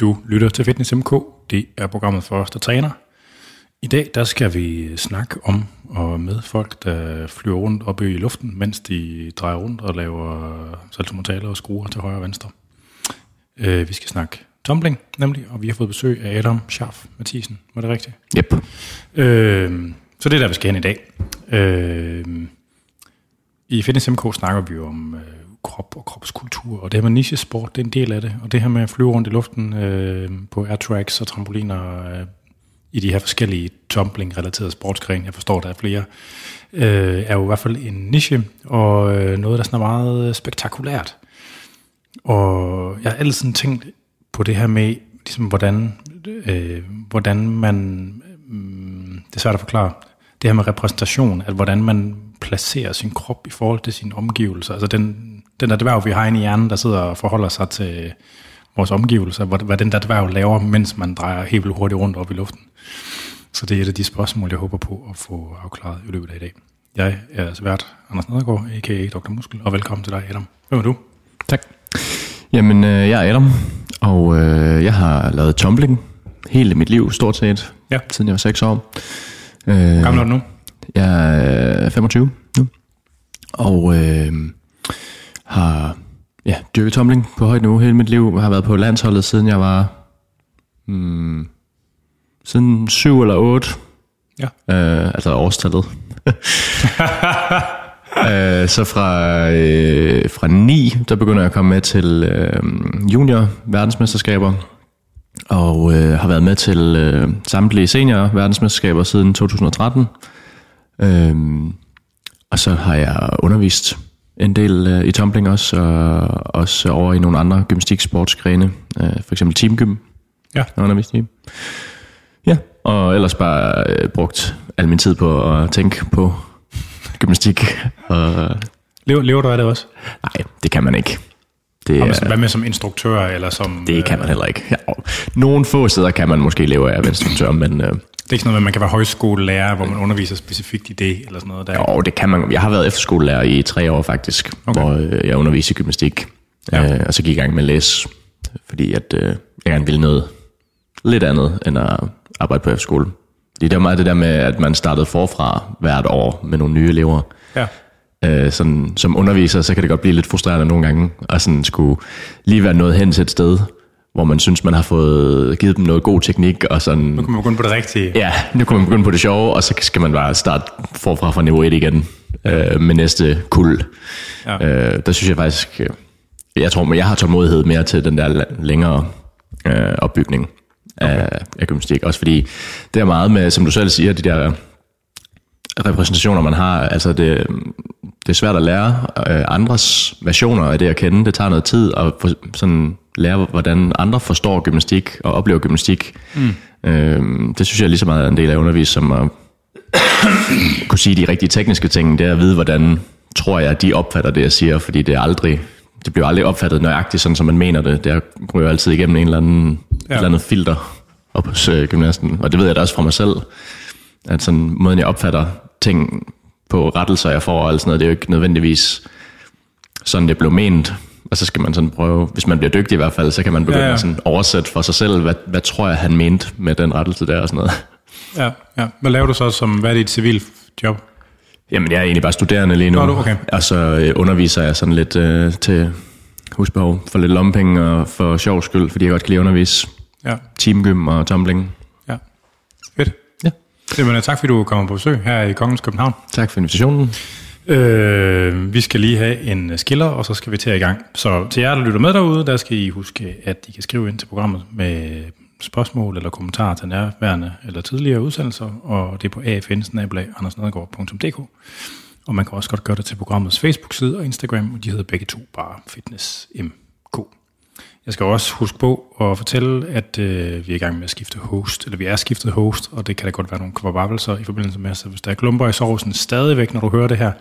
Du lytter til Fitness MK. Det er programmet for os, der træner. I dag der skal vi snakke om og med folk, der flyver rundt op i luften, mens de drejer rundt og laver saltomortaler og skruer til højre og venstre. Øh, vi skal snakke tumbling, nemlig, og vi har fået besøg af Adam Scharf Mathisen. Var det rigtigt? Yep. Øh, så det er der, vi skal hen i dag. Øh, I Fitness MK snakker vi om øh, krop og kropskultur, og det her med nichesport, det er en del af det. Og det her med at flyve rundt i luften øh, på airtracks og trampoliner øh, i de her forskellige tumbling-relaterede sportsgrene, jeg forstår, der er flere, øh, er jo i hvert fald en niche, og øh, noget, der sådan er meget spektakulært. Og jeg har altid tænkt på det her med, ligesom hvordan, øh, hvordan man, øh, det er svært at forklare, det her med repræsentation, at hvordan man placerer sin krop i forhold til sine omgivelser. Altså den, den der dværg, vi har inde i hjernen, der sidder og forholder sig til vores omgivelser, hvad, hvad den der dværg laver, mens man drejer helt vildt hurtigt rundt op i luften. Så det er et af de spørgsmål, jeg håber på at få afklaret i løbet af i dag. Jeg er svært Anders Nedergaard, a.k.a. Dr. Muskel, og velkommen til dig, Adam. Hvem er du? Tak. Jamen, øh, jeg er Adam, og øh, jeg har lavet tumbling hele mit liv, stort set, Ja. siden jeg var 6 år. Øh, Hvor gammel er du nu? Jeg er 25 nu, og øh, har ja, dyrket tumbling på højt niveau hele mit liv. Jeg har været på landsholdet, siden jeg var hmm, siden 7 eller 8. Ja. Øh, altså årstallet. øh, så fra, øh, fra 9, der begynder jeg at komme med til øh, junior verdensmesterskaber. Og øh, har været med til øh, samtlige senior verdensmesterskaber siden 2013. Øhm, og så har jeg undervist en del øh, i tumbling også, og også over i nogle andre gymnastiksportsgrene, øh, for eksempel teamgym, Ja. har undervist i. Ja, og ellers bare øh, brugt al min tid på at tænke på gymnastik. Og, Lever, lever du af det også? nej, det kan man ikke. Det, er, hvad med som instruktør, eller som... det kan man heller ikke. Ja, nogle få steder kan man måske leve af at være instruktør, men... Øh, Det er ikke sådan noget, man kan være højskolelærer, hvor man underviser specifikt i det, eller sådan noget der. Jo, det kan man. Jeg har været efterskolelærer i tre år faktisk, Okay. hvor øh, jeg underviste i gymnastik. Ja. Øh, og så gik jeg i gang med at læse, fordi at, øh, jeg gerne ville noget lidt andet, end at arbejde på efterskole. Det er meget det der med, at man startede forfra hvert år med nogle nye elever. Ja. Øh, sådan, som underviser, så kan det godt blive lidt frustrerende nogle gange, at sådan skulle lige være nået hen til et sted, hvor man synes, man har fået givet dem noget god teknik, og sådan, Nu kan man begynde på det rigtige. Ja, nu kan man begynde på det sjove, og så skal man bare starte forfra fra niveau 1 igen øh, med næste kul. Ja. Øh, der synes jeg faktisk, øh, jeg tror, jeg har tålmodighed mere til den der længere øh, opbygning af, af gymnastik. Også fordi det er meget med, som du selv siger, de der repræsentationer, man har. Altså det, det er svært at lære øh, andres versioner af det at kende. Det tager noget tid at for, sådan lære, hvordan andre forstår gymnastik og oplever gymnastik. Mm. Øh, det synes jeg lige så meget er en del af undervis, som at kunne sige de rigtige tekniske ting. Det er at vide, hvordan tror jeg, de opfatter det, jeg siger, fordi det er aldrig det bliver aldrig opfattet nøjagtigt, sådan som man mener det. Det ryger altid igennem en eller anden, ja. et eller andet filter op hos øh, gymnasten. Og det ved jeg da også fra mig selv, at sådan måden, jeg opfatter ting på rettelser, jeg får og alt sådan noget, det er jo ikke nødvendigvis sådan, det blev ment. Og så skal man sådan prøve, hvis man bliver dygtig i hvert fald, så kan man begynde Ja, ja, at sådan oversætte for sig selv, hvad, hvad tror jeg, han mente med den rettelse der og sådan noget. Ja, ja. Hvad laver du så som, hvad er dit civil job? Jamen, jeg er egentlig bare studerende lige nu. Nå, du- okay. Og så øh, underviser jeg sådan lidt øh, til husbehov for lidt lompenge og for sjov skyld, fordi jeg godt kan lide at undervise Ja, teamgym og tumbling. ja. Fedt. Ja. Jamen, tak fordi du kommer på besøg her i Kongens København. Tak for invitationen. Øh, vi skal lige have en skiller, og så skal vi til i gang. Så til jer, der lytter med derude, der skal I huske, at I kan skrive ind til programmet med spørgsmål eller kommentarer til nærværende eller tidligere udsendelser, og det er på afn.andersnedergaard.dk. Og man kan også godt gøre det til programmets Facebook-side og Instagram, og de hedder begge to bare Fitness MK. Jeg skal også huske på at fortælle, at øh, vi er i gang med at skifte host, eller vi er skiftet host, og det kan da godt være nogle kvababbelser i forbindelse med, så hvis der er klumper i sovsen stadigvæk, når du hører det her,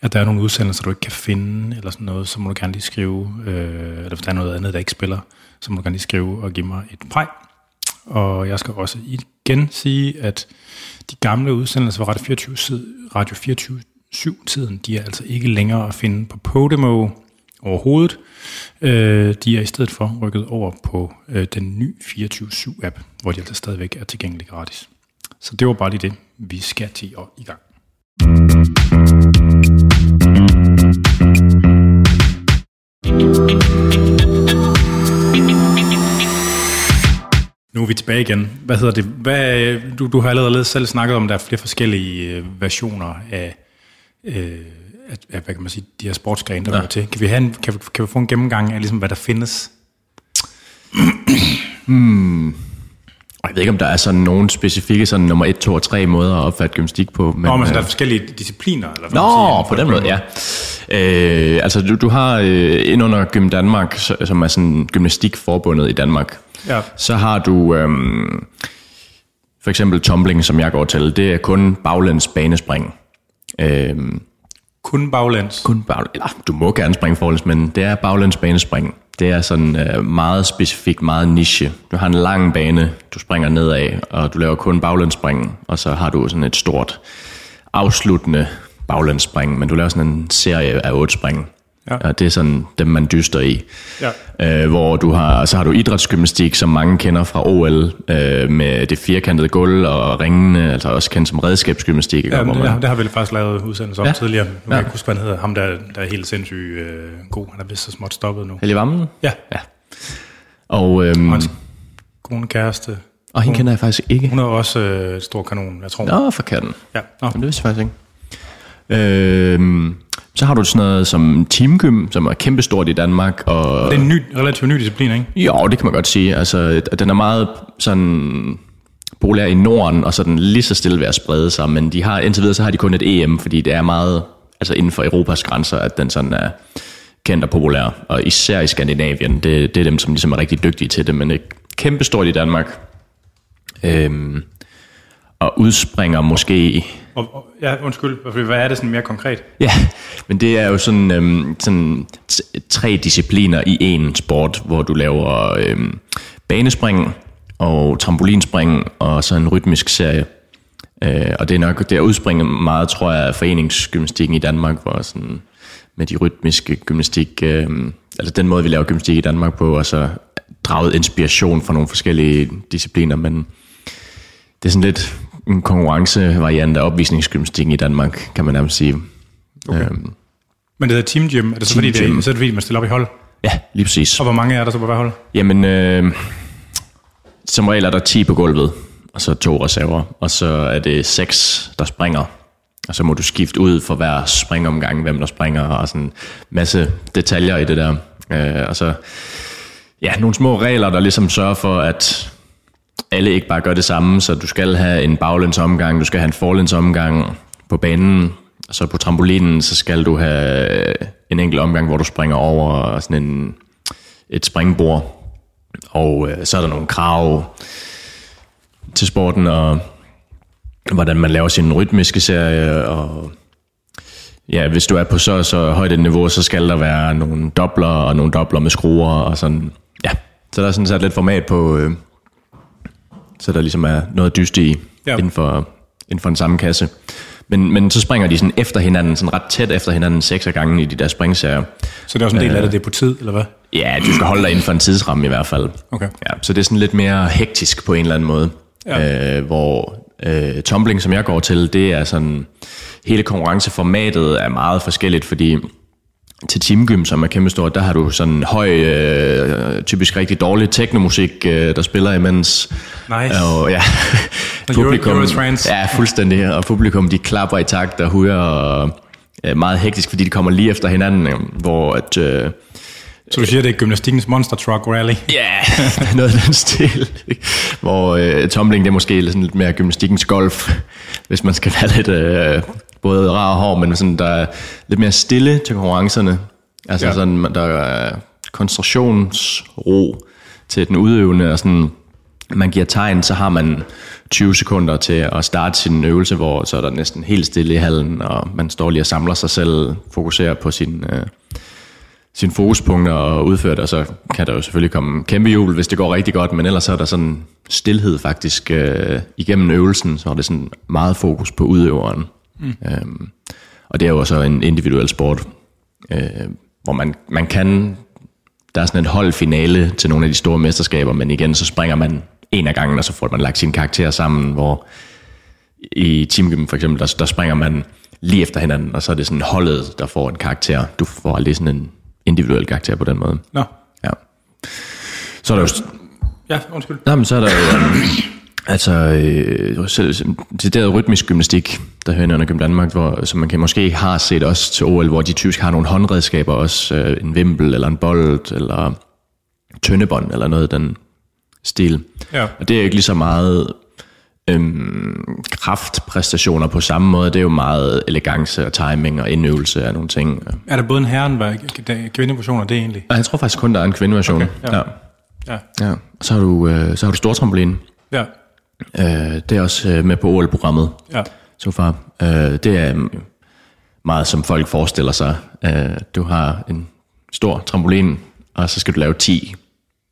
at der er nogle udsendelser, du ikke kan finde, eller sådan noget, så må du gerne lige skrive, øh, eller hvis der er noget andet, der ikke spiller, så må du gerne lige skrive og give mig et pej. Og jeg skal også igen sige, at de gamle udsendelser fra Radio 24, sid- Radio 24 7-tiden, de er altså ikke længere at finde på Podimo, overhovedet. Øh, de er i stedet for rykket over på øh, den nye 24-7-app, hvor de altså stadigvæk er tilgængelige gratis. Så det var bare lige det, vi skal til og i gang. Nu er vi tilbage igen. Hvad hedder det? Hvad, du, du har allerede selv snakket om, at der er flere forskellige øh, versioner af, øh, af, hvad kan man sige, de her sportsgrene, der ja. hører til. Kan vi, have en, kan, vi, kan vi få en gennemgang af, ligesom, hvad der findes? Og Jeg ved ikke, om der er sådan nogle specifikke sådan nummer 1, 2 og 3 måder at opfatte gymnastik på. Men, Nå, men så der øh, er forskellige discipliner? Eller hvad Nå, man siger, på den måde, ja. Øh, altså, du, du har øh, ind under Gym Danmark, som er sådan gymnastikforbundet i Danmark, Ja. så har du øhm, for eksempel tumbling, som jeg går til. Det er kun baglæns banespring. Øhm, kun baglæns. kun bag, eller, ah, du må gerne springe forlæns, men det er baglænsbanespring. Det er sådan øh, meget specifikt, meget niche. Du har en lang bane, du springer nedad, og du laver kun baglænsspring, og så har du sådan et stort afsluttende baglænsspring, men du laver sådan en serie af otte spring. Ja. Og det er sådan dem, man dyster i. Ja. Øh, hvor du har, så har du idrætsgymnastik, som mange kender fra OL, øh, med det firkantede gulv og ringene, altså også kendt som redskabsgymnastik. ikke? Ja, Hvor det, man- har, det har vi faktisk lavet udsendelser om ja. Tidligere. Nu kan Ja. jeg ikke huske, hvad han hedder. Ham, der, der er helt sindssygt øh, god. Han er vist så småt stoppet nu. Helge Vammen? Ja, Ja. Og, øhm, og hans kone kæreste. og hende kender jeg faktisk ikke. Hun er også øh, stor kanon, jeg tror. Nå, for katten. Ja. Nå. Men det vidste jeg faktisk ikke. Øhm, så har du sådan noget som teamgym, som er kæmpestort i Danmark. Og, Det er en ny, relativt ny disciplin, ikke? Jo, det kan man godt sige. Altså, den er meget sådan populær i Norden, og så den lige så stille ved at sprede sig, men de har, indtil videre så har de kun et EM, fordi det er meget altså inden for Europas grænser, at den sådan er kendt og populær, og især i Skandinavien, det, det er dem, som ligesom er rigtig dygtige til det, men det er kæmpestort i Danmark, øhm, og udspringer måske og, og, ja, undskyld, hvad er det sådan mere konkret? Ja, men det er jo sådan, øhm, sådan tre discipliner i en sport, hvor du laver øhm, banespring og trampolinspring og så en rytmisk serie. Øh, og det er nok det er udspringet meget, tror jeg, af foreningsgymnastikken i Danmark, hvor sådan med de rytmiske gymnastik, øh, altså den måde, vi laver gymnastik i Danmark på, og så draget inspiration fra nogle forskellige discipliner, men det er sådan lidt en konkurrencevariant af opvisningsgymnastikken i Danmark, kan man nærmest sige. Okay. Øhm, Men det hedder Team Gym. Er det så fordi, det, er, så er det fordi, man stiller op i hold? ja, lige præcis. Og hvor mange er der så på hver hold? Jamen, øh, som regel er der 10 på gulvet, og så to reserver, og så er det seks, der springer. Og så må du skifte ud for hver springomgang, hvem der springer, og sådan en masse detaljer i det der. Øh, og så, ja, nogle små regler, der ligesom sørger for, at alle ikke bare gør det samme, så du skal have en baglænsomgang, du skal have en forlænsomgang på banen, og så på trampolinen, så skal du have øh, en enkelt omgang, hvor du springer over sådan en, et springbord, og øh, så er der nogle krav til sporten, og hvordan man laver sin rytmiske serie, og ja, hvis du er på så så højt et niveau, så skal der være nogle dobler, og nogle dobler med skruer, og sådan, ja. Så der er sådan sat lidt format på, øh, så der ligesom er noget dyst i, Ja. inden, for, inden for den samme kasse. Men, men så springer de sådan efter hinanden, sådan ret tæt efter hinanden, seks af gangen i de der springserier. Så det er også en del af det, det er på tid, eller hvad? Ja, du skal holde dig inden for en tidsramme i hvert fald. Okay. Ja, så det er sådan lidt mere hektisk på en eller anden måde. Ja. Øh, hvor øh, tumbling, som jeg går til, det er sådan... Hele konkurrenceformatet er meget forskelligt, fordi til teamgym, som er kæmpestort, der har du sådan høj, øh, typisk rigtig dårlig teknomusik, øh, der spiller imens. Nice. Og ja, Euro- Eurotrance. ja, fuldstændig. Og publikum, de klapper i takt og hujer, og øh, meget hektisk, fordi de kommer lige efter hinanden, øh, hvor at... Øh, Så du siger, det er gymnastikkens monster truck rally? Ja, yeah, noget af den stil. Hvor øh, tumbling, det er måske sådan lidt mere gymnastikkens golf, hvis man skal være lidt øh, både rar og hård, men sådan, der er lidt mere stille til konkurrencerne. Altså Ja. sådan, der er koncentrationsro til den udøvende, og sådan, man giver tegn, så har man 20 sekunder til at starte sin øvelse, hvor så er der næsten helt stille i hallen, og man står lige og samler sig selv, fokuserer på sin, øh, sine fokuspunkter og udføre det, og så kan der jo selvfølgelig komme kæmpe jubel, hvis det går rigtig godt, men ellers er der sådan stillhed faktisk øh, igennem øvelsen, så er det sådan meget fokus på udøveren. Mm. Øhm, og det er jo så en individuel sport. Øh, hvor man, man kan, der er sådan et holdfinale til nogle af de store mesterskaber, men igen, så springer man en af gangen, og så får man lagt sine karakterer sammen, hvor i teamgym for eksempel, der, der springer man lige efter hinanden, og så er det sådan holdet, der får en karakter. Du får aldrig sådan en individuel karakter på den måde. Nå. Ja. Så er der jo... Ja, undskyld. Nej, men så er der jo... Altså, øh, selv, det der rytmisk gymnastik, der hører under Gym Danmark, hvor, som man kan måske har set også til OL, hvor de typisk har nogle håndredskaber også, øh, en vimpel eller en bold, eller tøndebånd, eller noget af den stil. Ja. Og det er ikke lige så meget øhm, kraftpræstationer på samme måde. Det er jo meget elegance og timing og indøvelse af nogle ting. Er der både en herren og kvindeversion af det egentlig? Jeg tror faktisk kun, der er en kvindeversion. Okay, ja. ja. Ja. ja. Så har du, øh, så har du stortrampolin. Ja. Øh, det er også øh, med på OL-programmet. Ja. Så far. Øh, det er øh, meget, som folk forestiller sig. Øh, du har en stor trampolin, og så skal du lave 10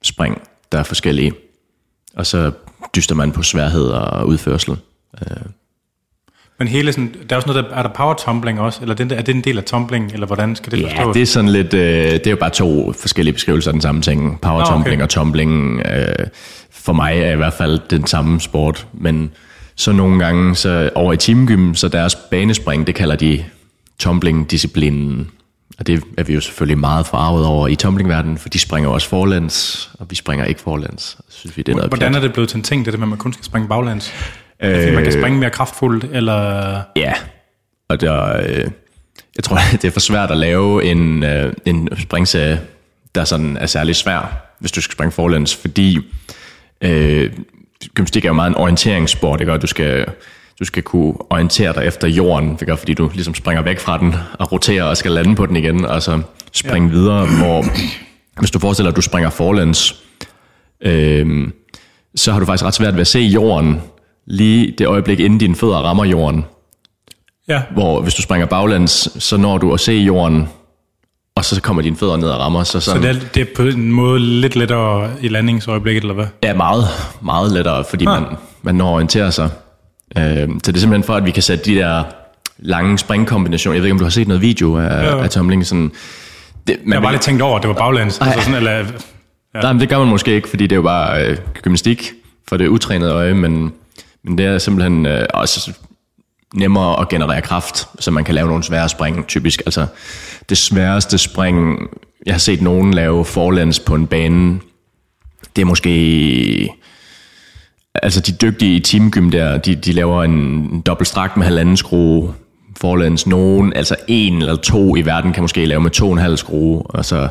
spring, der er forskellige. Og så dyster man på sværhed og udførsel. Øh, Men hele sådan, der er også noget, der, er der power tumbling også? Eller den der, er det en del af tumbling, eller hvordan skal det Ja, forstås? det er sådan lidt, øh, det er jo bare to forskellige beskrivelser af den samme ting. Power Nå, okay. tumbling og tumbling, øh, for mig er i hvert fald den samme sport, men så nogle gange så over i teamgym, så deres banespring, det kalder de tumbling-disciplinen. Og det er vi jo selvfølgelig meget forarvet over i tumblingverdenen, for de springer også forlæns, og vi springer ikke forlæns. Så synes vi, det er noget Hvordan pjat. er det blevet til en ting, det der med, at man kun skal springe baglands? Øh, Fordi man kan springe mere kraftfuldt, eller... Ja, og der, øh, jeg tror, det er for svært at lave en, øh, en springserie, der sådan er særlig svær, hvis du skal springe forlæns, fordi øh, gymnastik er jo meget en orienteringssport, ikke? og du skal, du skal kunne orientere dig efter jorden, ikke? fordi du ligesom springer væk fra den og roterer og skal lande på den igen, og så springe ja. videre, hvor hvis du forestiller dig, at du springer forlæns, øh, så har du faktisk ret svært ved at se jorden lige det øjeblik, inden dine fødder rammer jorden Ja, hvor hvis du springer baglands, så når du at se jorden, og så kommer dine fødder ned og rammer. Så, så sådan, det er, det er på en måde lidt lettere i landingsøjeblikket, eller hvad? er meget, meget lettere, fordi Ah. man, man når at orientere sig. Øh, så det er simpelthen for, at vi kan sætte de der lange springkombinationer. Jeg ved ikke, om du har set noget video af, Jo. af tumbling. Sådan, det, man Jeg har bare lige tænkt over, at det var baglands. Altså sådan, eller, Ja. Nej, men det gør man måske ikke, fordi det er jo bare øh, gymnastik for det utrænede øje, men, men det er simpelthen øh, også nemmere at generere kraft, så man kan lave nogle svære spring, typisk. Altså, det sværeste spring, jeg har set nogen lave forlæns på en bane, det er måske... Altså, de dygtige i teamgym der, de, de laver en dobbelt strakt med halvanden skrue forlæns. Nogen, altså en eller to i verden, kan måske lave med to og en halv skrue, og så...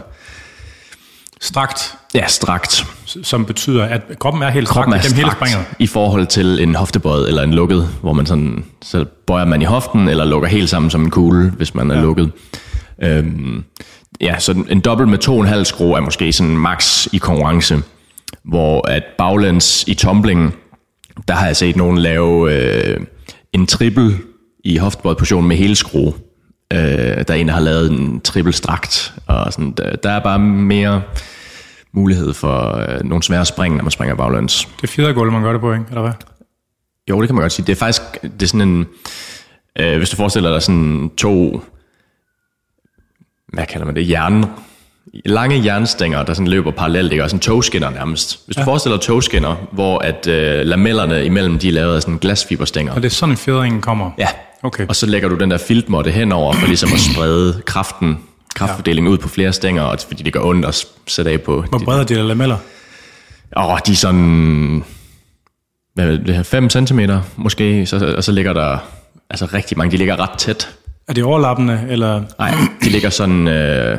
strakt, Ja, strakt. Som betyder, at kroppen er helt kroppen er strakt hele strakt springet. i forhold til en hoftebøjet eller en lukket, hvor man sådan, så bøjer man i hoften, eller lukker helt sammen som en kugle, hvis man er ja. lukket. Øhm, ja, så en dobbelt med to og en halv skrue er måske sådan max i konkurrence, hvor at baglæns i tumbling, der har jeg set nogen lave øh, en triple i hoftebøjet position med hele skrue. Øh, der er en, der har lavet en triple strakt, og sådan, der, der er bare mere mulighed for øh, nogle svære spring, når man springer baglæns. Det er fjedergulv, man gør det på, ikke? Eller hvad? Jo, det kan man godt sige. Det er faktisk det er sådan en... Øh, hvis du forestiller dig sådan to... Hvad kalder man det? Jern, lange jernstænger, der sådan løber parallelt, ikke? Og sådan togskinner nærmest. Hvis du ja. forestiller dig togskinner, hvor at øh, lamellerne imellem, de er lavet af sådan glasfiberstænger. Og det er sådan, en fjederingen kommer? Ja. Okay. Og så lægger du den der filtmåtte henover, for ligesom at sprede kraften, kraftfordelingen ud på flere stænger, og fordi det gør ondt at sætte af på. Hvor brede er de der lameller? Åh, de er sådan... Hvad er det her? 5 cm måske, så, og så ligger der altså rigtig mange. De ligger ret tæt. Er det overlappende, eller Nej, de ligger sådan... Øh,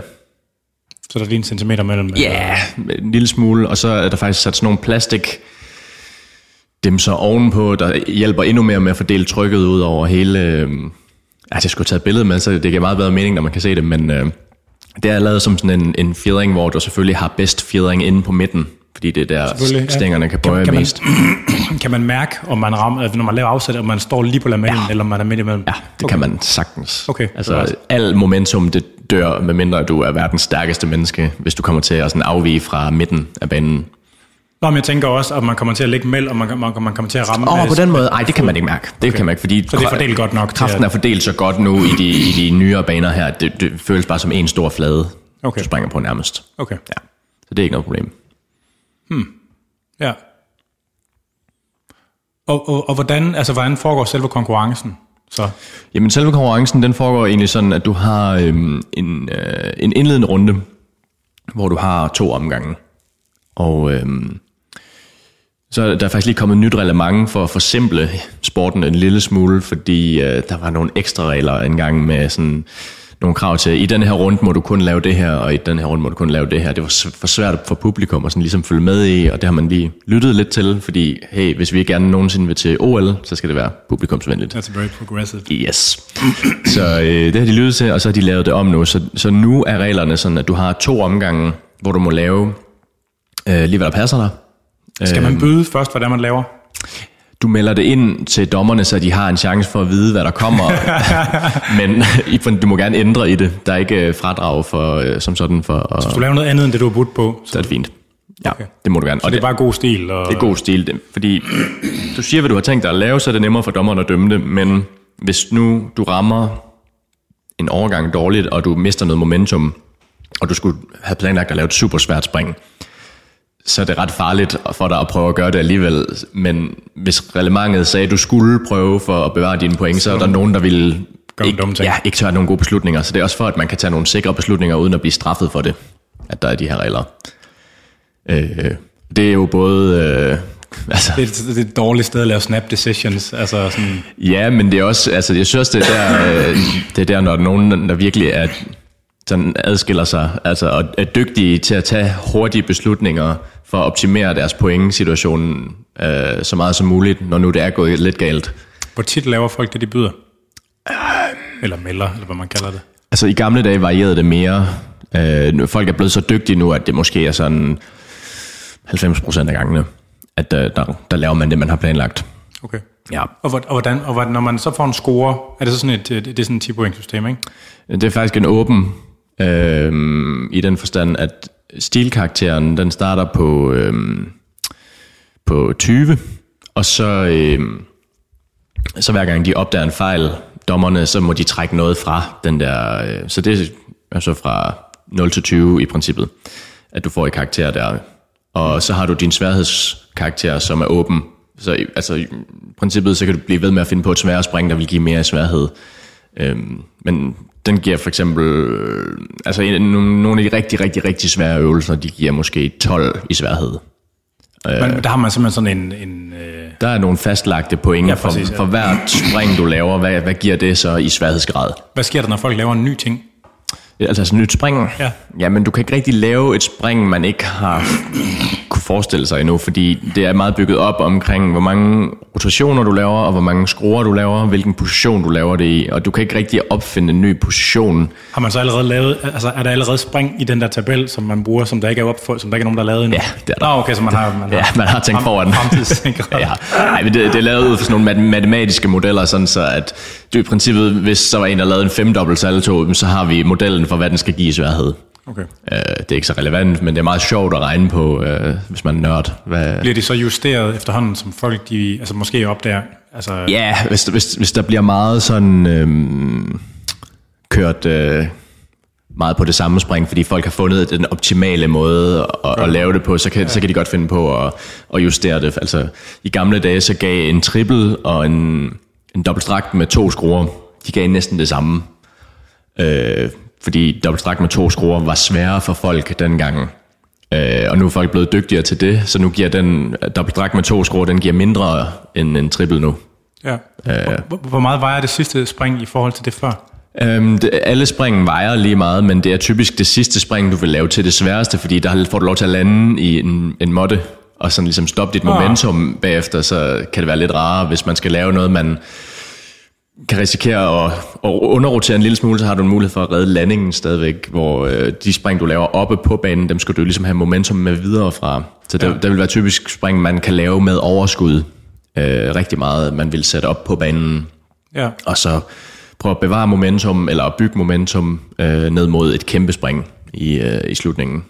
så er der lige en centimeter mellem? Ja, yeah, en lille smule, og så er der faktisk sat sådan nogle plastik dimser ovenpå, der hjælper endnu mere med at fordele trykket ud over hele... Øh, altså, jeg skulle tage et billede med, så det giver meget bedre mening, når man kan se det, men øh, det er lavet som sådan en, en fjedring, hvor du selvfølgelig har bedst fjedring inde på midten, fordi det er der, Selvfølgelig, ja. stængerne kan bøje kan man- mest. Kan man mærke, om man rammer, altså, når man laver afsæt, om man står lige på lamellen, ja. eller om man er midt imellem? Ja, det okay. kan man sagtens. Okay, Altså, al momentum, det dør, medmindre du er verdens stærkeste menneske, hvis du kommer til at sådan afvige fra midten af banen. Nå, men jeg tænker også, at man kommer til at lægge mellem, og man, man, man kommer til at ramme... Åh, med- på den måde, ej, det kan man ikke mærke. Det okay. kan man ikke, fordi Så det er fordelt godt nok kraften er fordelt så godt nu i de, i de nyere baner her. Det, det føles bare som en stor flade. Okay. du springer på nærmest. Okay. Ja. Så det er ikke noget problem. Ja. Og, og, og hvordan, altså, hvordan foregår selve konkurrencen? Så, Jamen selve konkurrencen, den foregår egentlig sådan, at du har øhm, en, øh, en indledende runde, hvor du har to omgange. Og øhm, så er der faktisk lige kommet et nyt reglement for at forsimple sporten en lille smule, fordi øh, der var nogle ekstra regler engang med sådan nogle krav til, i den her runde må du kun lave det her, og i den her runde må du kun lave det her. Det var for svært for publikum at sådan ligesom følge med i, og det har man lige lyttet lidt til, fordi hey, hvis vi gerne nogensinde vil til OL, så skal det være publikumsvenligt. that's very progressive. Yes. Så øh, det har de lyttet til, og så har de lavet det om nu. Så, så nu er reglerne sådan, at du har to omgange, hvor du må lave øh, lige hvad der passer dig. Skal man byde først, hvordan man laver? Du melder det ind til dommerne, så de har en chance for at vide, hvad der kommer. Men du må gerne ændre i det. Der er ikke øh, fradrag for, øh, som sådan for... Og, Hvis du laver noget andet, end det du har budt på, så så er det fint. Ja, Okay. det må du gerne. Og det er bare god stil. Og, Det er god stil, det- fordi du siger, hvad du har tænkt dig at lave, så er det nemmere for dommeren at dømme det, men hvis nu du rammer en overgang dårligt, og du mister noget momentum, og du skulle have planlagt at lave et super svært spring, så er det ret farligt for dig at prøve at gøre det alligevel. Men hvis reglementet sagde, at du skulle prøve for at bevare dine point, så er der nogen, der vil ikke, ja, ikke tørre nogle gode beslutninger. Så det er også for, at man kan tage nogle sikre beslutninger, uden at blive straffet for det, at der er de her regler. Øh, det er jo både... Øh, altså, det, er, det er et dårligt sted at lave snap decisions. Altså sådan, Ja, men det er også, altså jeg synes, det er der, øh, det er der, når nogen, der virkelig er, sådan adskiller sig, altså og er dygtige til at tage hurtige beslutninger for at optimere deres point-situation øh, så meget som muligt, når nu det er gået lidt galt. hvor tit laver folk det, de byder? Eller melder, eller hvad man kalder det. Altså i gamle dage varierede det mere. Øh, folk er blevet så dygtige nu, at det måske er sådan 90% af gangene, at øh, der, der laver man det, man har planlagt. Okay. Ja. Og, hvor- og, hvordan, og hvordan, når man så får en score, er det så sådan et, det, det er sådan et 10 point system, ikke? Det er faktisk en åben, øh, i den forstand, at stilkarakteren, den starter på, øhm, på 20, og så, øhm, så hver gang de opdager en fejl, dommerne, så må de trække noget fra den der, øh, så det er så fra 0 til 20 i princippet, at du får i karakter der. Og så har du din sværhedskarakter, som er åben. Så i- altså, i princippet, så kan du blive ved med at finde på et sværere spring, der vil give mere sværhed. Øhm, men den giver for eksempel, øh, altså nogle af de rigtig, rigtig, rigtig svære øvelser, de giver måske 12 i sværhed. Men der har man simpelthen sådan en... en øh, Der er nogle fastlagte point ja, præcis, for, ja. for hvert spring, du laver. Hvad, hvad giver det så i sværhedsgrad? hvad sker der, når folk laver en ny ting? Altså sådan et nyt spring? Ja. Jamen, du kan ikke rigtig lave et spring, man ikke har kunne forestille sig endnu, fordi det er meget bygget op omkring, hvor mange rotationer du laver, og hvor mange skruer du laver, hvilken position du laver det i, og du kan ikke rigtig opfinde en ny position. Har man så allerede lavet, altså er der allerede spring i den der tabel, som man bruger, som der ikke er opført, som der ikke er nogen, der har lavet endnu? Ja, det er der. Nå, okay, så man har, man har, Ja, man har tænkt frem- foran. Ja. Nej, men det, det er lavet ud fra sådan nogle mat- matematiske modeller, sådan så at du i princippet, hvis så var en, der lavede en femdobbelt salto, så har vi modellen for, hvad den skal give i sværhed. Okay. Øh, det er ikke så relevant, men det er meget sjovt at regne på, øh, hvis man er nørd. Hvad... Bliver de så justeret efterhånden, som folk de, altså måske opdager? Altså, Ja, hvis, hvis, hvis der bliver meget sådan øhm, kørt øh, meget på det samme spring, fordi folk har fundet den optimale måde at, at lave det på, så kan, så kan de godt finde på at, at justere det. Altså, i gamle dage, så gav en triple og en, en dobbeltstrakt med to skruer, de gav næsten det samme. Øh, fordi dobbeltstrakt med to skruer var sværere for folk dengang. Øh, og nu er folk blevet dygtigere til det, så nu giver den dobbeltstrakt med to skruer, den giver mindre end en triple nu. ja. Hvor, hvor meget vejer det sidste spring i forhold til det før? Øhm, det, alle springen vejer lige meget, men det er typisk det sidste spring, du vil lave til det sværeste, fordi der får du lov til at lande i en, en måtte, og sådan ligesom stoppe dit momentum bagefter, så kan det være lidt rarere, hvis man skal lave noget, man kan risikere at, at underrotere en lille smule, så har du en mulighed for at redde landingen stadigvæk, hvor øh, de spring, du laver oppe på banen, dem skal du ligesom have momentum med videre fra. Så der, Ja. der vil være typisk spring, man kan lave med overskud øh, rigtig meget, man vil sætte op på banen Ja. og så prøve at bevare momentum, eller at bygge momentum øh, ned mod et kæmpe spring i, øh, i slutningen.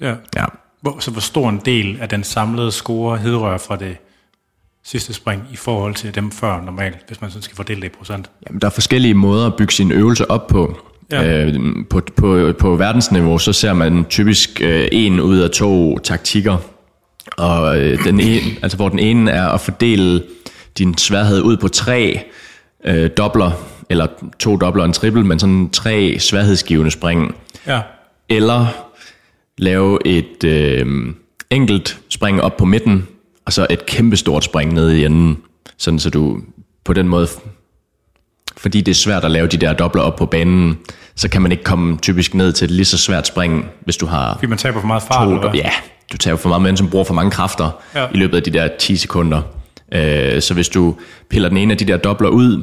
ja. Ja. Hvor, så hvor stor en del af den samlede score hedrører fra det sidste spring i forhold til dem før normalt, hvis man sådan skal fordele det i procent? Jamen, der er forskellige måder at bygge sin øvelse op på. Ja. Øh, på, på, på verdensniveau, så ser man typisk øh, en ud af to taktikker, og øh, den ene, altså hvor den ene er at fordele din sværhed ud på tre øh, dobler, eller to dobler og en triple, men sådan tre sværhedsgivende spring. Ja. Eller lave et øh, enkelt spring op på midten, og så et kæmpestort spring ned i enden, sådan så du på den måde, fordi det er svært at lave de der dobler op på banen, så kan man ikke komme typisk ned til et lige så svært spring, hvis du har Fordi man taber for meget fart, to, eller hvad? ja, du tager for meget momentum, bruger for mange kræfter ja. i løbet af de der 10 sekunder. Øh, så hvis du piller den ene af de der dobler ud,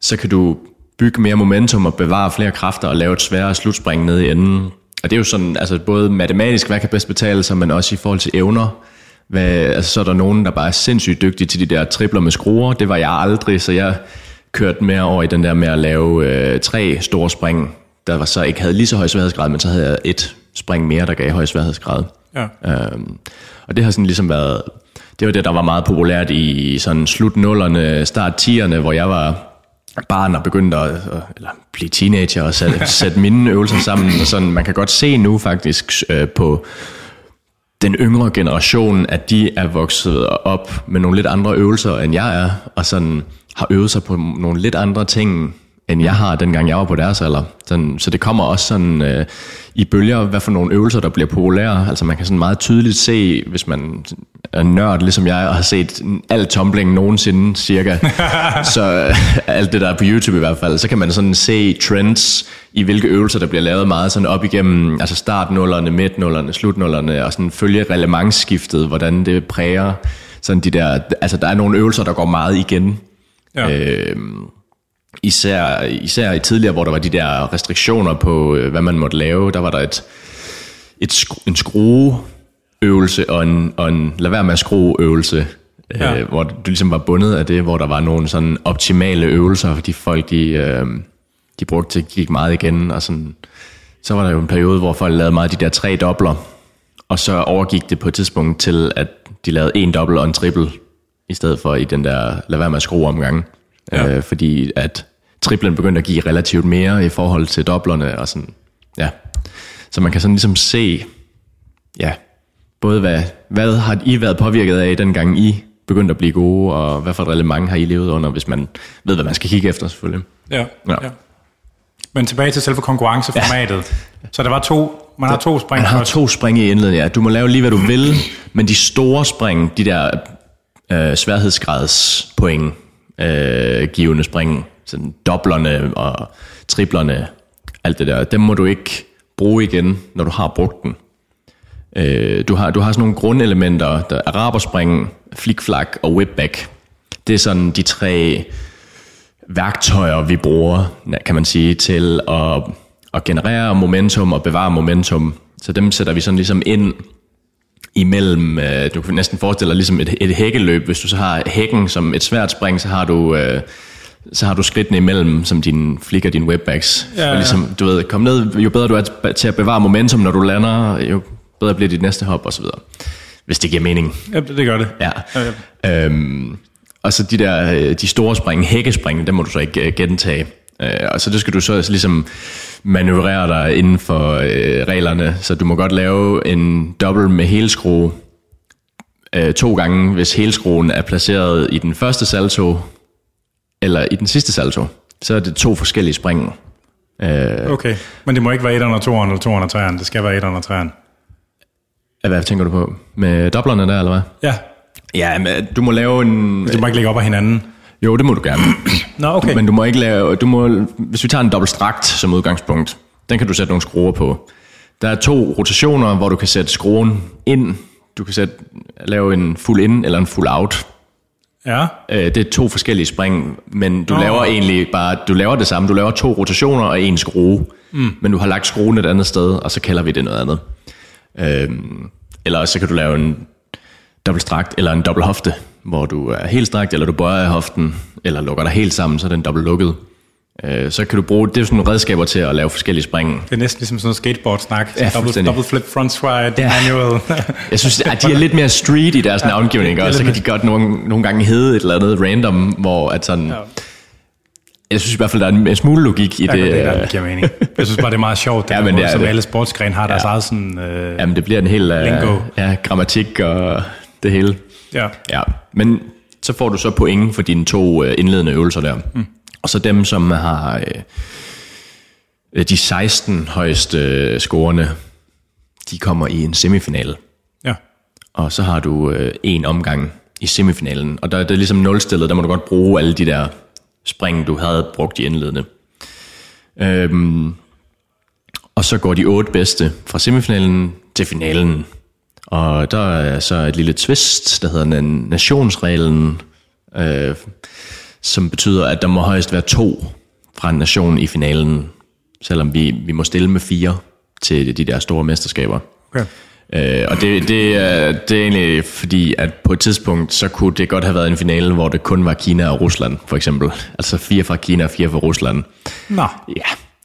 så kan du bygge mere momentum og bevare flere kræfter og lave et sværere slutspring ned i enden. Og det er jo sådan, altså både matematisk, hvad kan bedst betale sig, men også i forhold til evner. Hvad, altså så er der nogen, der bare er sindssygt dygtige til de der tripler med skruer. Det var jeg aldrig, så jeg kørte mere over i den der med at lave øh, tre store spring, der var så ikke havde lige så høj sværhedsgrad, men så havde jeg et spring mere, der gav høj sværhedsgrad. Ja. Øhm, og det har sådan ligesom været, det var det, der var meget populært i sådan slut nullerne, start 10'erne, hvor jeg var barn og begyndte at, eller blive teenager og sætte, sætte mine øvelser sammen. Og sådan, man kan godt se nu faktisk øh, på den yngre generation, at de er vokset op med nogle lidt andre øvelser, end jeg er, og sådan har øvet sig på nogle lidt andre ting, end jeg har, dengang jeg var på deres alder. Sådan, så det kommer også sådan øh, i bølger, hvad for nogle øvelser, der bliver populære. Altså man kan sådan meget tydeligt se, hvis man er nørd, ligesom jeg, og har set al tumbling nogensinde, cirka. så øh, alt det der er på YouTube i hvert fald, så kan man sådan se trends i hvilke øvelser, der bliver lavet meget sådan op igennem, altså startnullerne, midtnullerne, slutnullerne, og sådan følge relevansskiftet, hvordan det præger sådan de der, altså der er nogle øvelser, der går meget igen. Ja. Øh, især, især i tidligere, hvor der var de der restriktioner på, øh, hvad man måtte lave, der var der et, et en skrueøvelse og en, og en lad være med at skrue øvelse, Ja. øh, hvor du ligesom var bundet af det, hvor der var nogle sådan optimale øvelser, fordi folk de, øh, de brugte det, gik meget igen, og sådan, så var der jo en periode, hvor folk lavede meget de der tre dobler, og så overgik det på et tidspunkt til, at de lavede en dobbelt og en triple, i stedet for i den der lad være med at skrue omgang. Ja. Øh, fordi at triplen begyndte at give relativt mere i forhold til doblerne, og sådan, ja. Så man kan sådan ligesom se, ja, både hvad, hvad har I været påvirket af, dengang I begyndte at blive gode, og hvad for et relevant har I levet under, hvis man ved, hvad man skal kigge efter, selvfølgelig. Ja. Ja. ja. Men tilbage til selve konkurrenceformatet. Ja. Så der var to, man har to spring Man har to spring i indledningen, ja. Du må lave lige, hvad du vil, men de store spring, de der øh, sværhedsgradspoint øh, givende spring, sådan doblerne og triplerne, alt det der, dem må du ikke bruge igen, når du har brugt den. Øh, du, har, du har sådan nogle grundelementer, der er araberspring, flikflak og whipback. Det er sådan de tre værktøjer, vi bruger, kan man sige, til at, at generere momentum og bevare momentum. Så dem sætter vi sådan ligesom ind imellem, øh, du kan næsten forestille dig ligesom et, et hækkeløb. Hvis du så har hækken som et svært spring, så har du, øh, så har du skridtene imellem, som din flikker, din webbacks. Ja, ja. Og ligesom, du ved, kom ned, jo bedre du er til at bevare momentum, når du lander, jo bedre bliver dit næste hop, og så videre. Hvis det giver mening. Ja, det gør det. Ja. Ja, Øhm, og så de der øh, de store spring, hækkespring, dem må du så ikke øh, gentage. Øh, og så det skal du så ligesom manøvrere dig inden for øh, reglerne. Så du må godt lave en dobbelt med helskrue øh, to gange, hvis helskruen er placeret i den første salto, eller i den sidste salto. Så er det to forskellige spring. Øh, Okay, men det må ikke være 1 under 2 eller 2 under 3 Det skal være 1 under 3 hvad tænker du på? Med doblerne der, eller hvad? Ja, Ja, men du må lave en... det må ikke ligge op af hinanden. Jo, det må du gerne. Nå, okay. Men du må ikke lave, du må, hvis vi tager en dobbelt strakt som udgangspunkt, den kan du sætte nogle skruer på. Der er to rotationer, hvor du kan sætte skruen ind. Du kan sætte, lave en full in eller en full out. Ja, Øh, Det er to forskellige spring, men du Nå. laver egentlig bare, du laver det samme. Du laver to rotationer og en skrue, mm. men du har lagt skruen et andet sted, og så kalder vi det noget andet. Øhm, eller så kan du lave en dobbelt strakt eller en dobbelt hofte, hvor du er helt strakt, eller du bøjer i hoften, eller lukker dig helt sammen, så er den dobbelt lukket. Øh, så kan du bruge, det er sådan nogle redskaber til at lave forskellige spring. det er næsten ligesom sådan noget skateboard-snak. Ja, double, double flip front stride, Ja. manual. Jeg synes, at de er lidt mere street i deres navngivning, og så kan de godt nogle, nogle gange hedde et eller andet random, hvor at sådan, Ja. Jeg synes i hvert fald, der er en smule logik i Jeg det. det, der, øh, giver mening. Jeg synes bare, det er meget sjovt, det Ja, ja, men men det måde, er som det. alle sportsgrene har deres eget sådan... Øh, Jamen, det bliver en hel uh, Lingo. ja, grammatik og det hele. ja. Ja, men så får du så point for dine to øh, indledende øvelser der. Mm. Og så dem, som har øh, de 16 højeste øh, scorene, de kommer i en semifinale. ja. Og så har du øh, en omgang i semifinalen. Og der, det er ligesom nulstillet, der må du godt bruge alle de der spring, du havde brugt i indledende. Øhm, og så går de otte bedste fra semifinalen til finalen. Og der er så et lille twist, der hedder na- nationsreglen, øh, som betyder, at der må højst være to fra en nation i finalen, selvom vi, vi må stille med fire til de der store mesterskaber. Okay. Øh, og det, det, er, det er egentlig fordi, at på et tidspunkt, så kunne det godt have været en finale, hvor det kun var Kina og Rusland, for eksempel. Altså fire fra Kina og fire fra Rusland. Nå, Ja,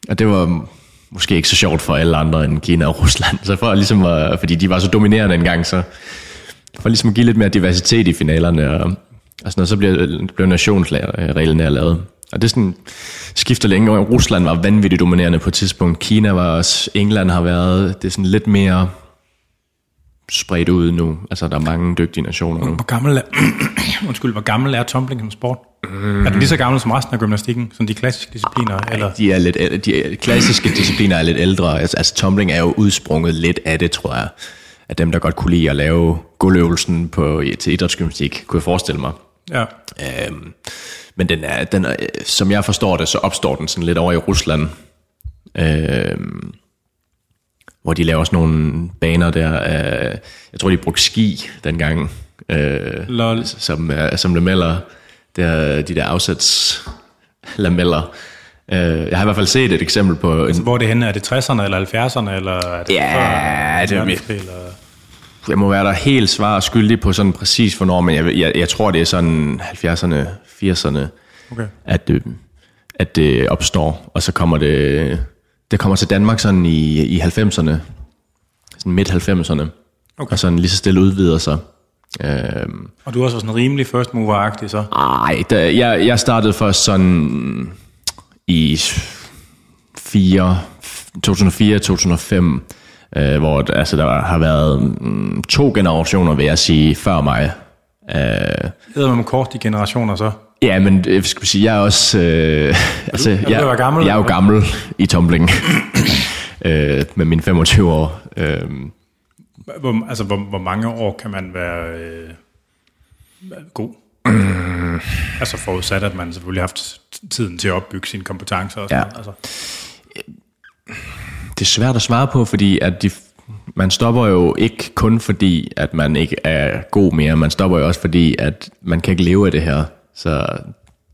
og det var måske ikke så sjovt for alle andre end Kina og Rusland. Så for ligesom at, fordi de var så dominerende engang, så for ligesom at give lidt mere diversitet i finalerne, og, og sådan noget, så bliver, blev nationsreglen lavet. Og det er sådan, skifter længe, Rusland var vanvittigt dominerende på et tidspunkt. Kina var også, England har været, det er sådan lidt mere spredt ud nu. Altså, der er mange dygtige nationer nu. hvor gammel er, undskyld, hvor gammel er tumbling som sport? Mm. Er den lige så gammel som resten af gymnastikken, som de klassiske discipliner? Eller? De, er lidt, de klassiske discipliner er lidt ældre. Altså, altså tumbling er jo udsprunget lidt af det, tror jeg. Af dem, der godt kunne lide at lave gulvøvelsen på, til idrætsgymnastik, kunne jeg forestille mig. Ja. Øhm, men den er, den er, som jeg forstår det, så opstår den sådan lidt over i Rusland. Øhm, hvor de laver sådan nogle baner der. Øh, jeg tror, de brugte ski dengang. Øh, Lol. som, øh, som lameller. Der, de der afsats lameller. Øh, jeg har i hvert fald set et eksempel på en, Hvor er det henne? Er det 60'erne eller 70'erne? Eller er det Ja, før det er verdenskrig, eller? jeg må være der helt svar skyldig på sådan præcis hvornår, men jeg, jeg, jeg tror, det er sådan 70'erne, 80'erne, Okay. at, øh, at det opstår, og så kommer det, det kommer til Danmark sådan i, i 90'erne, sådan midt 90'erne, Okay. og sådan lige så stille udvider sig. Øhm, Og du er også sådan rimelig first mover-agtig, så? ej, da, jeg, jeg startede først sådan i 4, 2004-2005, øh, hvor altså, der har været mm, to generationer, vil jeg sige, før mig. Øh, Hedder man kort de generationer så? Ja, men øh, skal vi sige, jeg er også... Øh, altså, du ved jeg, være gammel, jeg er jo gammel i tumbling øh, med mine 25 år. Øh, Hvor, altså, hvor, hvor mange år kan man være øh, god? altså forudsat, at man selvfølgelig har haft tiden til at opbygge sine kompetencer og sådan Ja. Altså. det er svært at svare på, fordi at de, man stopper jo ikke kun fordi, at man ikke er god mere. Man stopper jo også fordi, at man kan ikke leve af det her. Så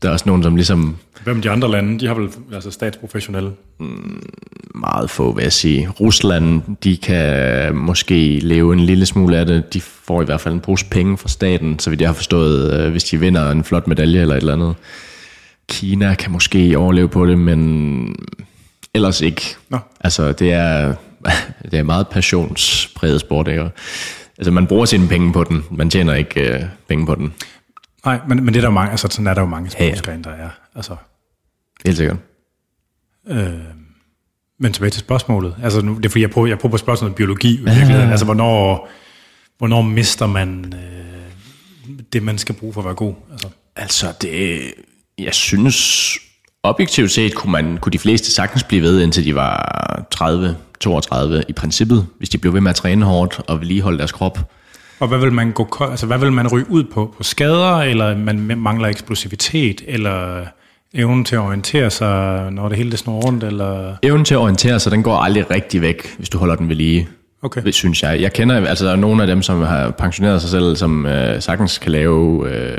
der er også nogen, som ligesom Hvem de andre lande? De har vel altså statsprofessionelle. meget få, vil jeg sige. Rusland, de kan måske leve en lille smule af det. De får i hvert fald en pose penge fra staten, så vidt jeg har forstået, øh, hvis de vinder en flot medalje eller et eller andet. Kina kan måske overleve på det, men ellers ikke. Nå. Altså, det er, det er meget passionspræget sport, ikke? Altså, man bruger sine penge på den. Man tjener ikke øh, penge på den. Nej, men, men det er der jo mange, altså sådan er der jo mange Ja, ja. sportsgrene, der er. Altså, Helt sikkert. øh, men tilbage til spørgsmålet. Altså, nu, det er fordi, jeg prøver, jeg prøver på spørgsmålet om biologi i virkeligheden. Altså, hvornår, hvornår mister man øh, det, man skal bruge for at være god? Altså, Altså, det, jeg synes, objektivt set kunne, man, kunne de fleste sagtens blive ved, indtil de var 30, 32 i princippet, hvis de blev ved med at træne hårdt og vedligeholde deres krop. Og hvad vil man gå, altså hvad vil man ryge ud på? På skader, eller man mangler eksplosivitet, eller evnen til at orientere sig, når det hele det snor rundt, eller... Evnen til at orientere sig, den går aldrig rigtig væk, hvis du holder den ved lige. Okay. Det synes jeg. Jeg kender, altså der er nogle af dem, som har pensioneret sig selv, som øh, sagtens kan lave øh,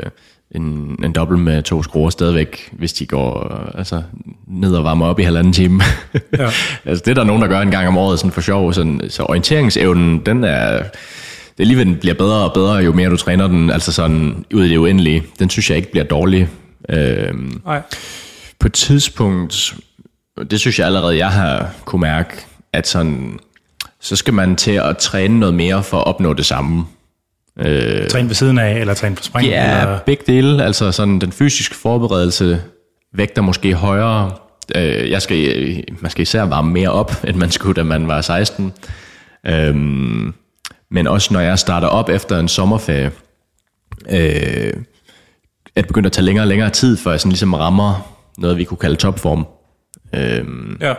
en, en dobbelt med to skruer stadigvæk, hvis de går øh, altså, ned og varmer op i halvanden time. Ja. altså det er der nogen, der gør en gang om året sådan for sjov. Sådan, så orienteringsevnen, den er... Det er lige ved, den bliver bedre og bedre, jo mere du træner den, altså sådan ud i det uendelige. Den synes jeg ikke bliver dårlig. Øh, Nej. på et tidspunkt, det synes jeg allerede, jeg har kunne mærke, at sådan, så skal man til at træne noget mere for at opnå det samme. Øh, Træne ved siden af, eller træne på spring, ja, eller... begge dele. Altså sådan den fysiske forberedelse vægter måske højere. Øh, jeg skal, man skal især varme mere op, end man skulle, da man var 16. Øhm, men også når jeg starter op efter en sommerferie, øh, at begynde at tage længere og længere tid, før jeg sådan ligesom rammer noget, vi kunne kalde topform. Øhm, Ja.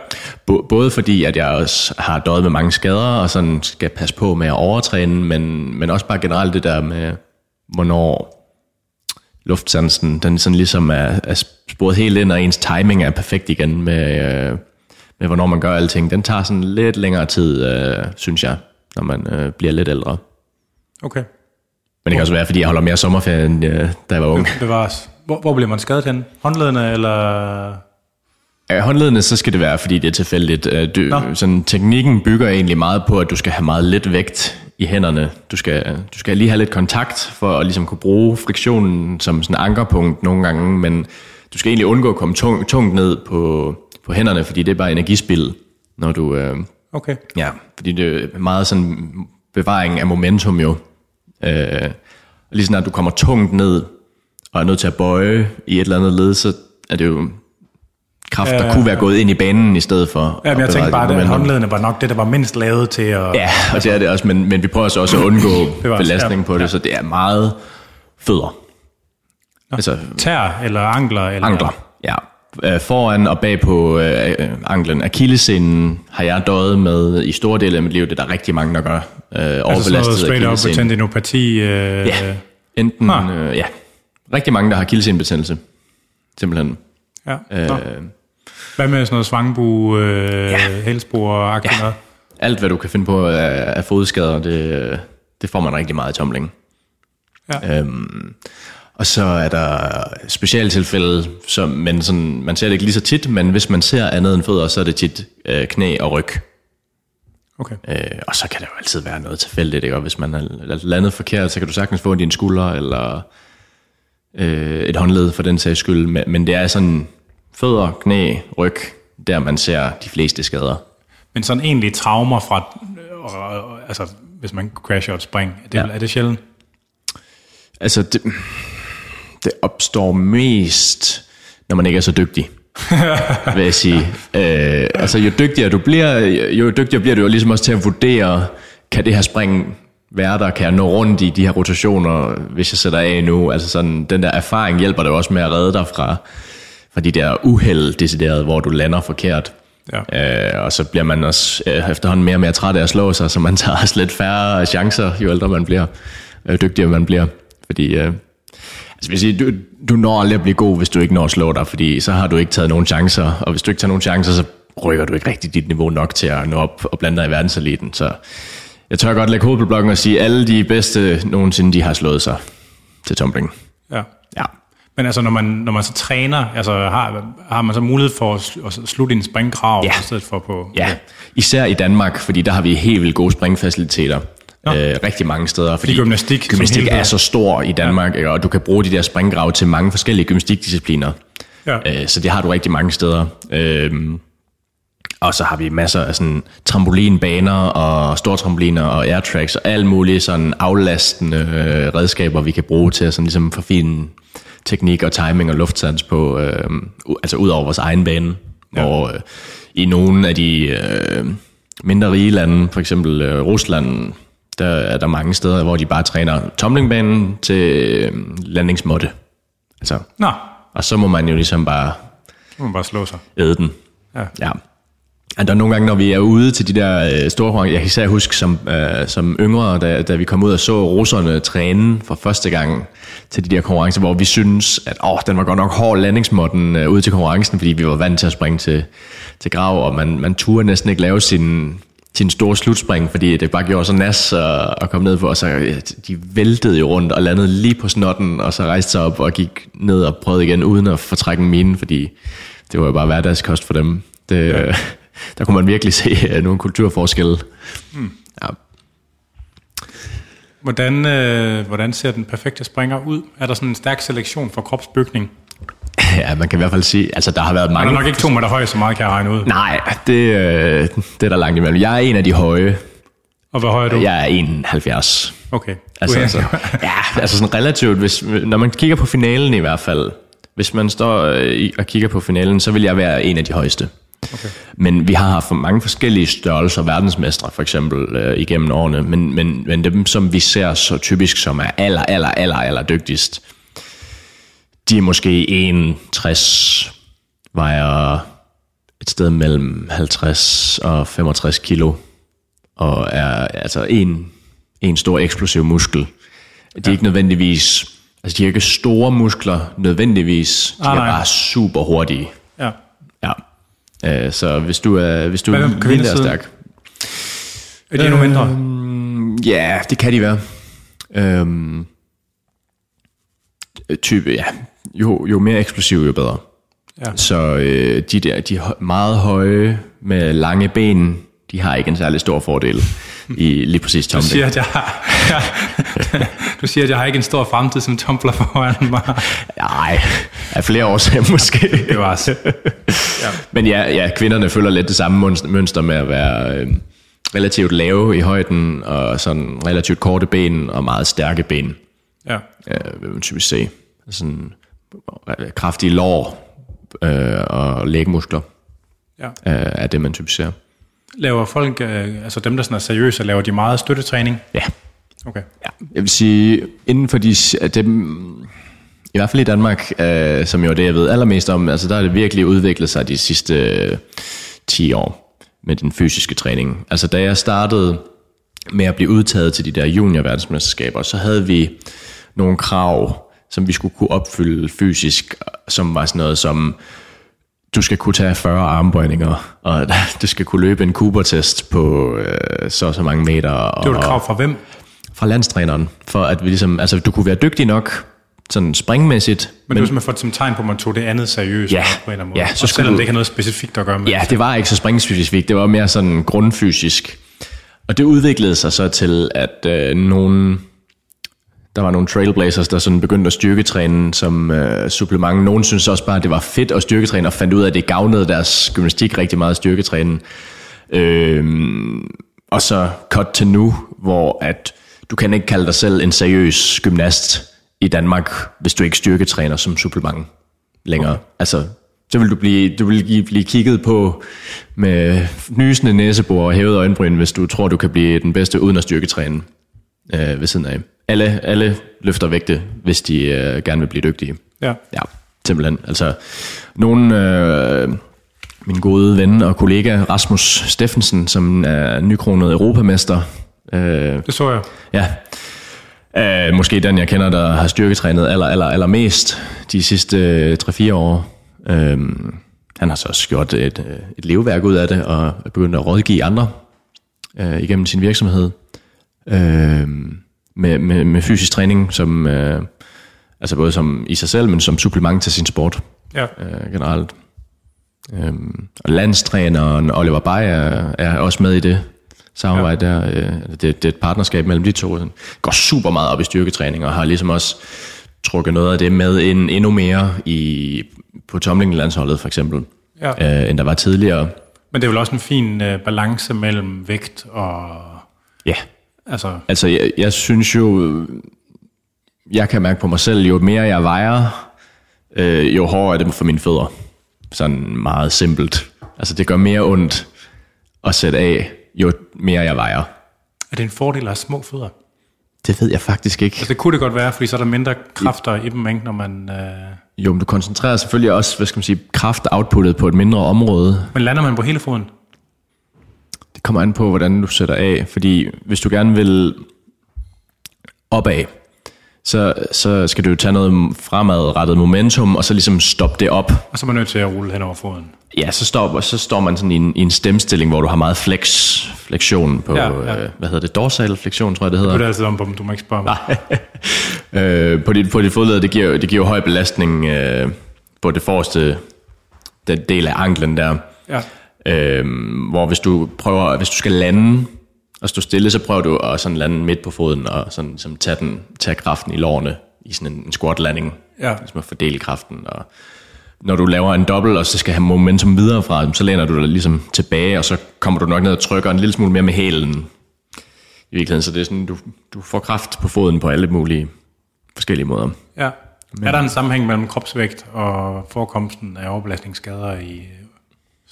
bo- både fordi, at jeg også har døjet med mange skader, og sådan skal passe på med at overtræne, men, men også bare generelt det der med, hvornår luftsansen, den sådan ligesom er, er sporet helt ind, og ens timing er perfekt igen med, øh, med hvornår man gør alting. Den tager sådan lidt længere tid, øh, synes jeg, når man øh, bliver lidt ældre. Okay. Men det kan også være, fordi jeg holder mere sommerferie, end øh, da jeg var ung. Bevares. Hvor, hvor bliver man skadet hen? Håndledene, eller... Ja, håndledende, så skal det være, fordi det er tilfældigt. Øh, Du, Nå. sådan, teknikken bygger egentlig meget på, at du skal have meget lidt vægt i hænderne. Du skal, du skal lige have lidt kontakt for at ligesom kunne bruge friktionen som sådan ankerpunkt nogle gange, men du skal egentlig undgå at komme tung, tungt ned på, på hænderne, fordi det er bare energispil, når du... Øh, Okay. Ja, fordi det er meget sådan bevaring af momentum jo. Øh, lige snart du kommer tungt ned, og er nødt til at bøje i et eller andet led, så er det jo kraft, der Ja, kunne være gået ind i banen i stedet for. Ja, men jeg tænkte bare, at håndledene var nok det, der var mindst lavet til at... Ja, og det er det også, men, men vi prøver så også at undgå belastning ja, på det, så det er meget fødder. Altså Tær eller ankler? Eller... ankler, ja. Øh, Foran og bag på øh, øh, anklen. Akillescenen har jeg døjet med i store dele af mit liv. Det er der rigtig mange, der gør. Øh, Altså sådan straight up tendinopati? Øh, Ja. Enten, Ah. øh, ja. Rigtig mange, der har akillessenebetændelse. Simpelthen. ja. Øh, Nå. Hvad med sådan noget svangbu, øh, ja. hælspor og ja. noget? alt, hvad du kan finde på af, af fodskader, det, det får man rigtig meget i tumling. Ja. Øhm, og så er der specialtilfælde, som, men sådan, man ser det ikke lige så tit, men hvis man ser andet end fødder, så er det tit øh, knæ og ryg. Okay. Øh, og så kan der jo altid være noget tilfældigt, ikke? Og hvis man har landet forkert, så kan du sagtens få din skulder, eller øh, et håndled for den sags skyld. Men, men det er sådan fødder, knæ, ryg, der man ser de fleste skader. Men sådan egentlig traumer fra, øh, altså hvis man crasher et spring, er det, ja. er det sjældent? Altså, det, det opstår mest, når man ikke er så dygtig, vil jeg sige. Øh, altså, jo dygtigere du bliver, jo dygtigere bliver du jo ligesom også til at vurdere, kan det her spring være der? Kan jeg nå rundt i de her rotationer, hvis jeg sætter af nu? Altså sådan, den der erfaring hjælper dig også med at redde dig fra, fra de der uheld, decideret, hvor du lander forkert. Ja. Øh, og så bliver man også øh, efterhånden mere og mere træt af at slå sig, så man tager også lidt færre chancer, jo ældre man bliver, øh, dygtigere man bliver. Fordi, øh, altså vil sige, du, du når aldrig at blive god, hvis du ikke når at slå dig, fordi så har du ikke taget nogen chancer, og hvis du ikke tager nogen chancer, så rykker du ikke rigtig dit niveau nok til at nå op og blande dig i verdenseliten. Så jeg tør godt lægge hovedet på blokken og sige, at alle de bedste nogensinde, de har slået sig til tumbling. ja. Ja. Men altså, når man, når man så træner, altså, har, har man så mulighed for at sl- at slutte en springgrav, Ja. i stedet for på... Ja, især i Danmark, fordi der har vi helt vildt gode springfaciliteter. Øh, rigtig mange steder. Fordi gymnastik gymnastik er så stor i Danmark, ja. og du kan bruge de der springgrave til mange forskellige gymnastikdiscipliner. Ja. Øh, så det har du rigtig mange steder. Øh, og så har vi masser af sådan trampolinbaner og stortrampoliner og airtracks og alle mulige sådan aflastende øh, redskaber, vi kan bruge til at sådan ligesom forfine teknik og timing og luftsans på, øh, altså ud over vores egen bane, ja. hvor øh, i nogle af de øh, mindre rige lande, for eksempel øh, Rusland, der er der mange steder, hvor de bare træner tomlingbanen til øh, landingsmåtte. Altså, Nå, og så må man jo ligesom bare må man bare slå sig. æde den. Ja. ja. Og der er nogle gange, når vi er ude til de der øh, store konkurrencer, jeg kan især huske som, øh, som yngre, da, da vi kom ud og så russerne træne for første gang til de der konkurrencer, hvor vi synes, at åh, den var godt nok hård landingsmåtten øh, ude til konkurrencen, fordi vi var vant til at springe til, til grav, og man, man turde næsten ikke lave sin, sin store slutspring, fordi det bare gjorde så nas at, at komme ned på, og så ja, de væltede jo rundt og landede lige på snotten, og så rejste sig op og gik ned og prøvede igen, uden at fortrække en mine, fordi det var jo bare hverdagskost for dem. Det, ja. Der kunne man virkelig se øh, nogle kulturforskelle. Mm. Ja. Hvordan, øh, hvordan ser den perfekte springer ud? Er der sådan en stærk selektion for kropsbygning? ja, man kan i hvert fald sige, altså der har været Han mange... er nok ikke to meter høj, så meget kan jeg regne ud. Nej, det, øh, det er der langt imellem. Jeg er en af de høje. Og hvor høj er du? Jeg er 71. Okay. Altså, altså, ja, altså sådan relativt, hvis, når man kigger på finalen i hvert fald, Hvis man står øh, og kigger på finalen, så vil jeg være en af de højeste. Okay. Men vi har haft mange forskellige størrelser verdensmestre, for eksempel, øh, igennem årene. Men, men, men dem, som vi ser så typisk, som er aller, aller, aller, aller dygtigst, de er måske 61, vejer et sted mellem 50 og 65 kilo, og er altså en, en stor eksplosiv muskel. De er ja. ikke nødvendigvis, altså de er ikke store muskler nødvendigvis, de Ah, er nej. bare super hurtige. Ja. Ja. Øh, så hvis du er, hvis du Hvad er lille og stærk. Er de endnu mindre? Mm, Ja, det kan de være. Øhm, type, ja. Jo, jo mere eksplosiv, jo bedre. Ja. Så øh, de der, de meget høje med lange ben, de har ikke en særlig stor fordel i lige præcis Du tumbling. siger, at jeg har, du siger, at jeg har ikke en stor fremtid som tumbler foran mig. Nej, af flere årsager måske. Det var også. Men ja, ja, kvinderne følger lidt det samme mønster- med at være øh, relativt lave i højden, og sådan relativt korte ben og meget stærke ben, Ja. øh, vil man typisk se. Sådan kraftige lår øh, og lægmuskler ja. øh, er det, man typisk ser. Laver folk, øh, altså dem, der sådan er seriøse, laver de meget støttetræning? Ja, Okay. Ja, jeg vil sige, inden for de, dem, i hvert fald i Danmark, øh, som jo er det, jeg ved allermest om, altså der har det virkelig udviklet sig de sidste øh, 10 år med den fysiske træning. Altså da jeg startede med at blive udtaget til de der juniorverdensmesterskaber, så havde vi nogle krav, som vi skulle kunne opfylde fysisk, som var sådan noget som, du skal kunne tage 40 armbøjninger, og du skal kunne løbe en Cooper-test på øh, så så mange meter. Og, Det var et krav fra hvem? fra landstræneren, for at vi ligesom, altså du kunne være dygtig nok, sådan springmæssigt, Men, men du har simpelthen fået som tegn på, at man tog det andet seriøst Ja, på en eller anden måde. ja, så og selvom du- det ikke har noget specifikt at gøre med. ja, det var ikke så springspecifikt, det var mere sådan grundfysisk. Og det udviklede sig så til, at øh, nogen, der var nogle trailblazers, der sådan begyndte at styrketræne som øh, supplement. Nogen synes også bare, at det var fedt at styrketræne, og fandt ud af, at det gavnede deres gymnastik rigtig meget at styrketræne. Øh, og så cut til nu, hvor at du kan ikke kalde dig selv en seriøs gymnast i Danmark, hvis du ikke styrketræner som supplement længere. Okay. Altså, så vil du blive, du vil blive kigget på med nysende næsebor og hævet øjenbryn, hvis du tror, du kan blive den bedste uden at styrketræne øh, ved siden af. Alle, alle løfter vægte, hvis de øh, gerne vil blive dygtige. Ja. Ja, simpelthen. Altså, nogen, øh, min gode ven og kollega Rasmus Steffensen, som er nykronet europamester, øh, Det så jeg. Ja. Uh, måske den, jeg kender, der har styrketrænet aller, aller, aller mest de sidste øh, 3-4 år. Uh, han har så også gjort et, øh, et leveværk ud af det, og er begyndt at rådgive andre uh, igennem sin virksomhed. Uh, med, med, med fysisk træning, som, uh, altså både som i sig selv, men som supplement til sin sport Ja. uh, generelt. Um, og landstræneren Oliver Bay er, også med i det samarbejde ja. der. Øh, det, det er et partnerskab mellem de to. Den går super meget op i styrketræning, og har ligesom også trukket noget af det med ind endnu mere i, på tomlinglandsholdet for eksempel, Ja. øh, end der var tidligere. Men det er vel også en fin øh, balance mellem vægt og... Ja, Altså, altså jeg, jeg synes jo, jeg kan mærke på mig selv, jo mere jeg vejer, øh, jo hårdere er det for mine fødder. Sådan meget simpelt. Altså det gør mere ondt at sætte af, jo mere jeg vejer. er det en fordel at have små fødder? Det ved jeg faktisk ikke. Altså, det kunne det godt være, fordi så er der mindre kræfter i dem, ikke, når man... Øh... Jo, men du koncentrerer selvfølgelig også, hvad skal man sige, kraft-outputtet på et mindre område. Men lander man på hele foden? Det kommer an på, hvordan du sætter af, fordi hvis du gerne vil opad, så, så skal du jo tage noget fremadrettet momentum, og så ligesom stoppe det op. Og så er man nødt til at rulle hen over foden. Ja, så står, så står man sådan i en, i en stemstilling, hvor du har meget flex, flektion på, Ja, ja. Øh, hvad hedder det, dorsal flektion, tror jeg det hedder. Du er det altid om, på du må ikke spørge mig. øh, på dit, på dit fodled, det giver, det giver høj belastning øh, på det forreste den del af anklen der. Ja. Øhm, hvor hvis du prøver, hvis du skal lande og stå stille, så prøver du at sådan lande midt på foden og sådan, som tage, den, tage kraften i lårene i sådan en, en squat landing. Ja. Ligesom at fordele kraften. Og når du laver en dobbelt, og så skal have momentum videre fra så læner du dig ligesom tilbage, og så kommer du nok ned og trykker en lille smule mere med hælen. I virkeligheden, så det er sådan, du, du får kraft på foden på alle mulige forskellige måder. Ja. Er der en sammenhæng mellem kropsvægt og forekomsten af overbelastningsskader i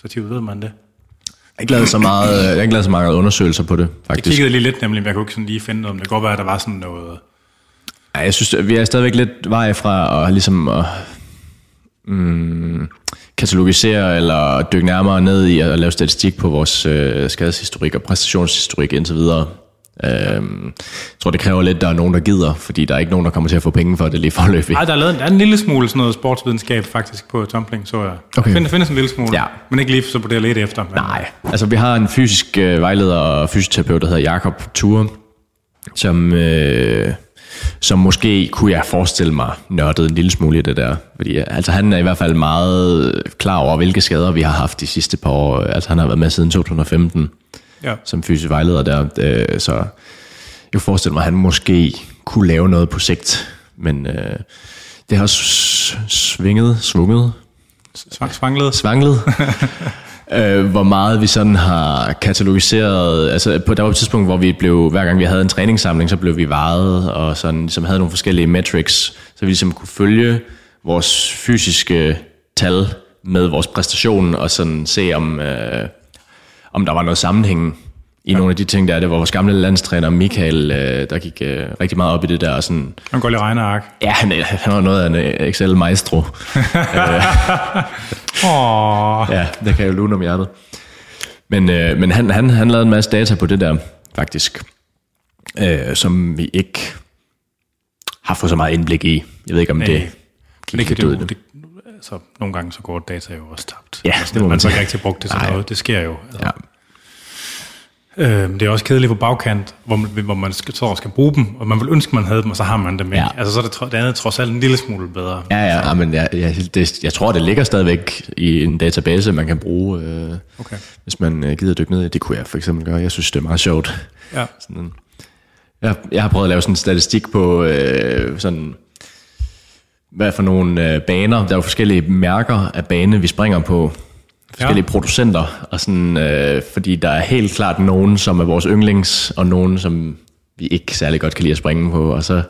stativet? Ved man det? Jeg har ikke lavet så meget, jeg har ikke lavet så mange undersøgelser på det, Jeg faktisk. kiggede lige lidt nemlig, men jeg kunne ikke sådan lige finde noget, om det godt være, at der var sådan noget... Ja, jeg synes, vi er stadigvæk lidt vej fra at, ligesom at mm, katalogisere eller dykke nærmere ned i at lave statistik på vores øh, skadeshistorik og præstationshistorik indtil videre. Øhm, jeg tror, det kræver lidt, at der er nogen, der gider, fordi der er ikke nogen, der kommer til at få penge for det lige forløbig. Nej, der er lavet en, der er en lille smule sådan noget sportsvidenskab faktisk på tumbling, så jeg. Okay. Der findes, findes en lille smule, Ja. men ikke lige så på det lidt efter. Men, Nej, altså vi har en fysisk øh, vejleder og fysioterapeut, der hedder Jakob Ture, som, øh, som måske kunne jeg forestille mig nørdede en lille smule i det der. Fordi øh, altså, han er i hvert fald meget klar over, hvilke skader vi har haft de sidste par år. Altså han har været med siden 2015 Ja. som fysisk vejleder der. Øh, så jeg kunne forestille mig, at han måske kunne lave noget på sigt. Men øh, det har svinget, svunget, Svang, svanglet. svanglet. øh, hvor meget vi sådan har katalogiseret, altså på, der var et tidspunkt, hvor vi blev, hver gang vi havde en træningssamling, så blev vi vejet, og sådan, ligesom havde nogle forskellige metrics, så vi ligesom kunne følge vores fysiske tal med vores præstation, og sådan se om, øh, om der var noget sammenhæng i ja. nogle af de ting, der er det, hvor vores gamle landstræner Michael, øh, der gik øh, rigtig meget op i det der, og sådan, Han går lige regneark. ja, han, han var noget af en øh, Excel-maestro. Åh, Ja, det kan jeg jo lune om hjertet. Men, øh, men han, han, han lavede en masse data på det der, faktisk, øh, som vi ikke har fået så meget indblik i. Jeg ved ikke, om Nej. det gik det det. det, altså, nogle gange så går data jo også tabt. Ja, altså, det må man sige. ikke rigtig brugt det til noget. Det sker jo. Altså, Ja. Øh, det er også kedeligt på bagkant, hvor man, hvor man skal, så skal bruge dem, og man vil ønske, man havde dem, og så har man dem ikke. Ja. Altså, så er det, det andet trods alt en lille smule bedre. Ja, ja, ja men jeg, jeg, det, jeg tror, det ligger stadigvæk i en database, man kan bruge, øh, Okay. hvis man øh, gider dykke ned i. Det kunne jeg for eksempel gøre. Jeg synes, det er meget sjovt. Ja. Sådan, jeg, jeg har prøvet at lave sådan en statistik på øh, sådan, hvad for nogle øh, baner. Der er jo forskellige mærker af bane, vi springer på. Forskellige ja. producenter. Og sådan, øh, fordi der er helt klart nogen, som er vores yndlings, og nogen, som vi ikke særlig godt kan lide at springe på. Og så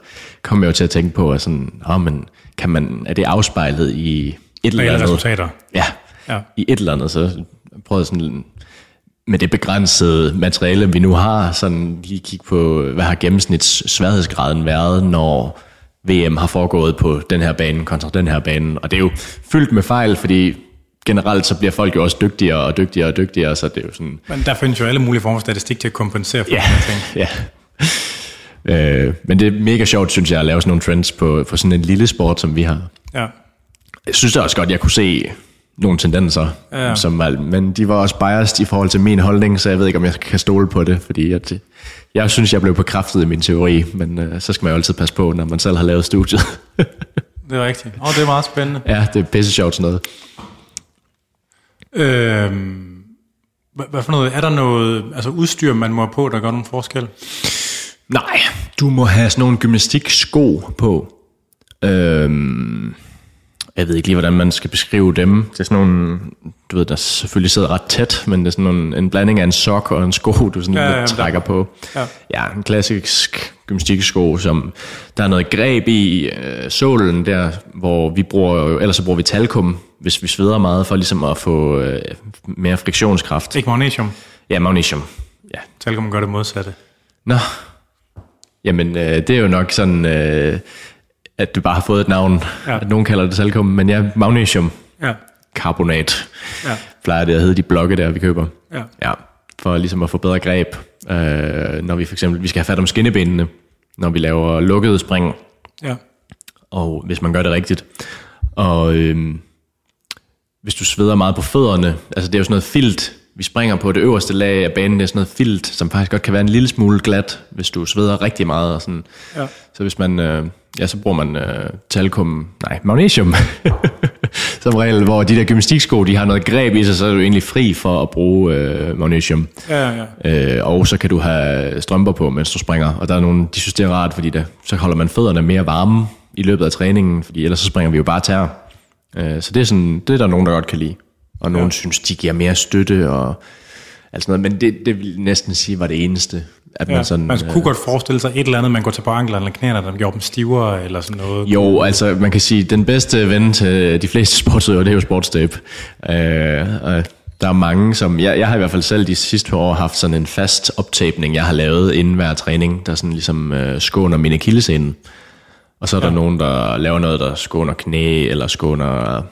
kommer jeg jo til at tænke på, at sådan, oh, men kan man, er det afspejlet i et eller andet? resultater. Ja, Ja. i et eller andet, så prøvede sådan med det begrænsede materiale, vi nu har, sådan lige kigge på, hvad har gennemsnits sværhedsgraden været, når VM har foregået på den her bane kontra den her bane. Og det er jo fyldt med fejl, fordi generelt så bliver folk jo også dygtigere og dygtigere og dygtigere, så det er jo sådan, Men der findes jo alle mulige former for statistik til at kompensere for Ja. de ting. ja. Øh, men det er mega sjovt, synes jeg, at lave sådan nogle trends på, på sådan en lille sport, som vi har. Ja. Jeg synes da også godt, jeg kunne se nogle tendenser, Ja. som, var- men de var også biased i forhold til min holdning, så jeg ved ikke, om jeg kan stole på det, fordi at, jeg synes, jeg blev bekræftet i min teori, men øh, så skal man jo altid passe på, når man selv har lavet studiet. Det er rigtigt. Og det er meget spændende. ja, det er pisse sjovt sådan noget. Øhm, hvad, hvad for noget? Er der noget altså udstyr, man må have på, der gør nogen forskel? Nej, du må have sådan nogle gymnastiksko på. Øhm, jeg ved ikke lige, hvordan man skal beskrive dem. Det er sådan nogle, du ved, der selvfølgelig sidder ret tæt, men det er sådan nogle, en blanding af en sok og en sko, du sådan Ja, ja, ja, lidt der- trækker på. Ja. ja, en klassisk gymnastiksko, som der er noget greb i øh, sålen der, hvor vi bruger, ellers så bruger vi talkum, hvis vi sveder meget, for ligesom at få øh, mere friktionskraft. Ikke magnesium. Ja, magnesium. Ja, Talkum gør det modsatte. Nå. Jamen, øh, det er jo nok sådan, øh, at du bare har fået et navn, ja. at nogen kalder det talkum, men ja, magnesium Ja. karbonat Ja. plejer det at hedde de blokke der, vi køber. Ja. Ja, for ligesom at få bedre greb, øh, når vi for eksempel, vi skal have fat om skinnebenene, når vi laver lukkede spring, Ja. og hvis man gør det rigtigt. Og øh, hvis du sveder meget på fødderne, altså det er jo sådan noget filt, vi springer på det øverste lag af banen, det er sådan noget filt, som faktisk godt kan være en lille smule glat, hvis du sveder rigtig meget. Og sådan. Ja. Så hvis man, øh, ja, så bruger man øh, talkum, nej, magnesium, som regel, hvor de der gymnastiksko, de har noget greb i sig, så er du egentlig fri for at bruge øh, magnesium. Ja, ja. Øh, og så kan du have strømper på, mens du springer. Og der er nogen, de synes, det er rart, fordi der, så holder man fødderne mere varme i løbet af træningen, fordi ellers så springer vi jo bare tær. Øh, så det er, sådan, det er der nogen, der godt kan lide. Og nogen ja. synes, de giver mere støtte, og Altså noget, men det, det vil næsten sige var det eneste. At Ja, man sådan, man kunne godt forestille sig et eller andet, man går til på anklerne eller knæerne, der gjorde dem stivere eller sådan noget. Jo, altså man kan sige, den bedste ven til de fleste sportsøver, det er jo sportstape. Øh, og der er mange, som... Jeg, jeg har i hvert fald selv de sidste par år haft sådan en fast optapning, jeg har lavet inden hver træning, der sådan ligesom øh, skåner min akillescene. Og så er der nogen, der laver noget, der skåner knæ, eller skåner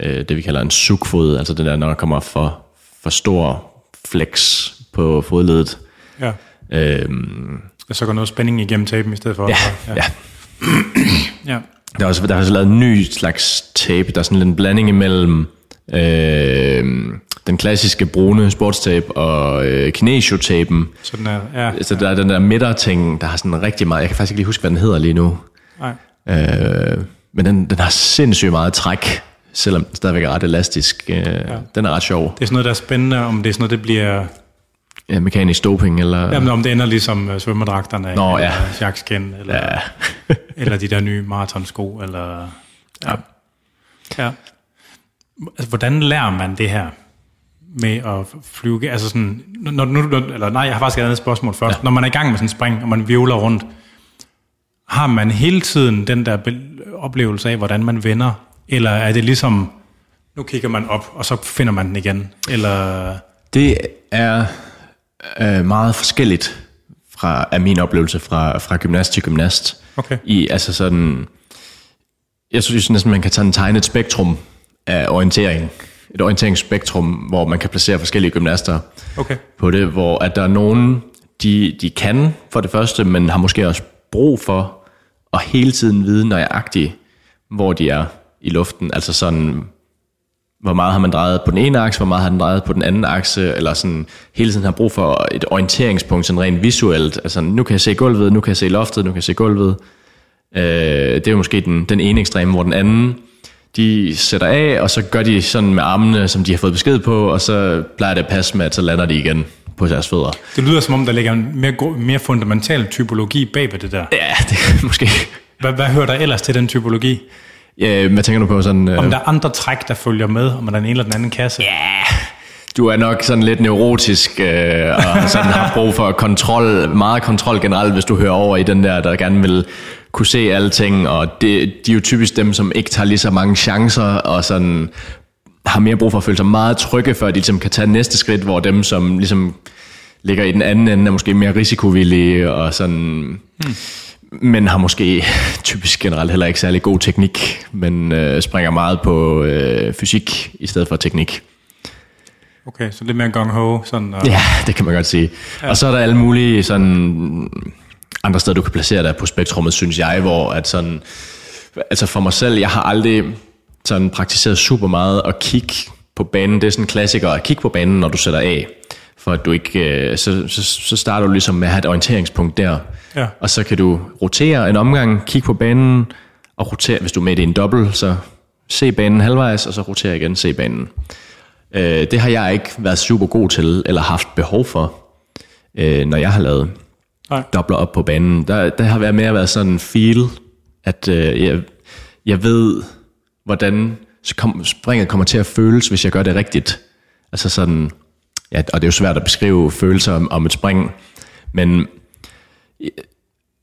øh, det, vi kalder en sugfod, altså det der, når der kommer for, for stor flex på fodledet. Ja. Øhm, Og så går noget spænding igennem tapen i stedet for. ja, ja. ja. Der er også der er også lavet en ny slags tape, der er sådan lidt en blanding imellem øh, den klassiske brune sportstape og øh, kinesio-tapen. Så den er, ja, Så der er den der midterting, der har sådan rigtig meget, jeg kan faktisk ikke lige huske, hvad den hedder lige nu. nej. Øh, men den, den har sindssygt meget træk, selvom den stadigvæk er ret elastisk. Øh, ja. Den er ret sjov. Det er sådan noget, der er spændende, om det er sådan noget, det bliver... Ja, mekanisk doping, eller... Jamen, om det ender ligesom uh, svømmedragterne, Nå, eller ja. jakskin, eller, Ja. eller de der nye maratonsko, eller... Ja. ja. Altså, hvordan lærer man det her med at flyve? Altså sådan, når, nu, eller nej, jeg har faktisk et andet spørgsmål først. Ja. Når man er i gang med sådan en spring, og man vivler rundt, har man hele tiden den der oplevelse af, hvordan man vender? Eller er det ligesom, nu kigger man op, og så finder man den igen? Eller... Det er øh, meget forskelligt fra af min oplevelse fra, fra gymnast til gymnast. Okay. I, altså sådan, jeg synes næsten, man kan tage en tegne et spektrum af orientering. Et orienteringsspektrum, hvor man kan placere forskellige gymnaster Okay. på det, hvor at der er nogen, de, de kan for det første, men har måske også brug for at hele tiden vide nøjagtigt, hvor de er i luften. Altså sådan, hvor meget har man drejet på den ene akse, hvor meget har den drejet på den anden akse, eller sådan hele tiden har brug for et orienteringspunkt, sådan rent visuelt. Altså, nu kan jeg se gulvet, nu kan jeg se loftet, nu kan jeg se gulvet. Øh, det er jo måske den, den ene ekstreme, hvor den anden, de sætter af, og så gør de sådan med armene, som de har fået besked på, og så plejer det at passe med, at så lander de igen på deres fødder. Det lyder som om, der ligger en mere, mere fundamental typologi bag ved det der. Ja, det måske... Hvad, hvad hører der ellers til den typologi? Ja, hvad tænker du på sådan... Øh, Om der er andre træk, der følger med, om der er den ene eller den anden kasse? Ja, du er nok sådan lidt neurotisk, øh, og sådan har brug for kontrol, meget kontrol generelt, hvis du hører over i den der, der gerne vil kunne se alting, og det, de er jo typisk dem, som ikke tager lige så mange chancer, og sådan har mere brug for at føle sig meget trygge, før de ligesom kan tage næste skridt, hvor dem, som ligesom ligger i den anden ende, er måske mere risikovillige, og sådan... Hmm. Men har måske typisk generelt heller ikke særlig god teknik, men øh, springer meget på øh, fysik i stedet for teknik. Okay, så lidt mere gung-ho. Sådan, og, Ja, det kan man godt sige. Ja. Og så er der alle mulige sådan andre steder, du kan placere dig på spektrummet, synes jeg, hvor at sådan, altså for mig selv, jeg har aldrig sådan praktiseret super meget at kigge på banen. Det er sådan en klassiker at kigge på banen, når du sætter af. For at du ikke, øh, så, så, så starter du ligesom med at have et orienteringspunkt der. Ja. Og så kan du rotere en omgang, kigge på banen, og rotere, hvis du er med i en dobbelt, så se banen halvvejs, og så rotere igen, se banen. Øh, det har jeg ikke været super god til, eller haft behov for, øh, når jeg har lavet Nej. dobler op på banen. Der, der har været mere været sådan en feel, at øh, jeg, jeg ved, hvordan kom, springet kommer til at føles, hvis jeg gør det rigtigt. Altså sådan, ja, og det er jo svært at beskrive følelser om, om et spring, men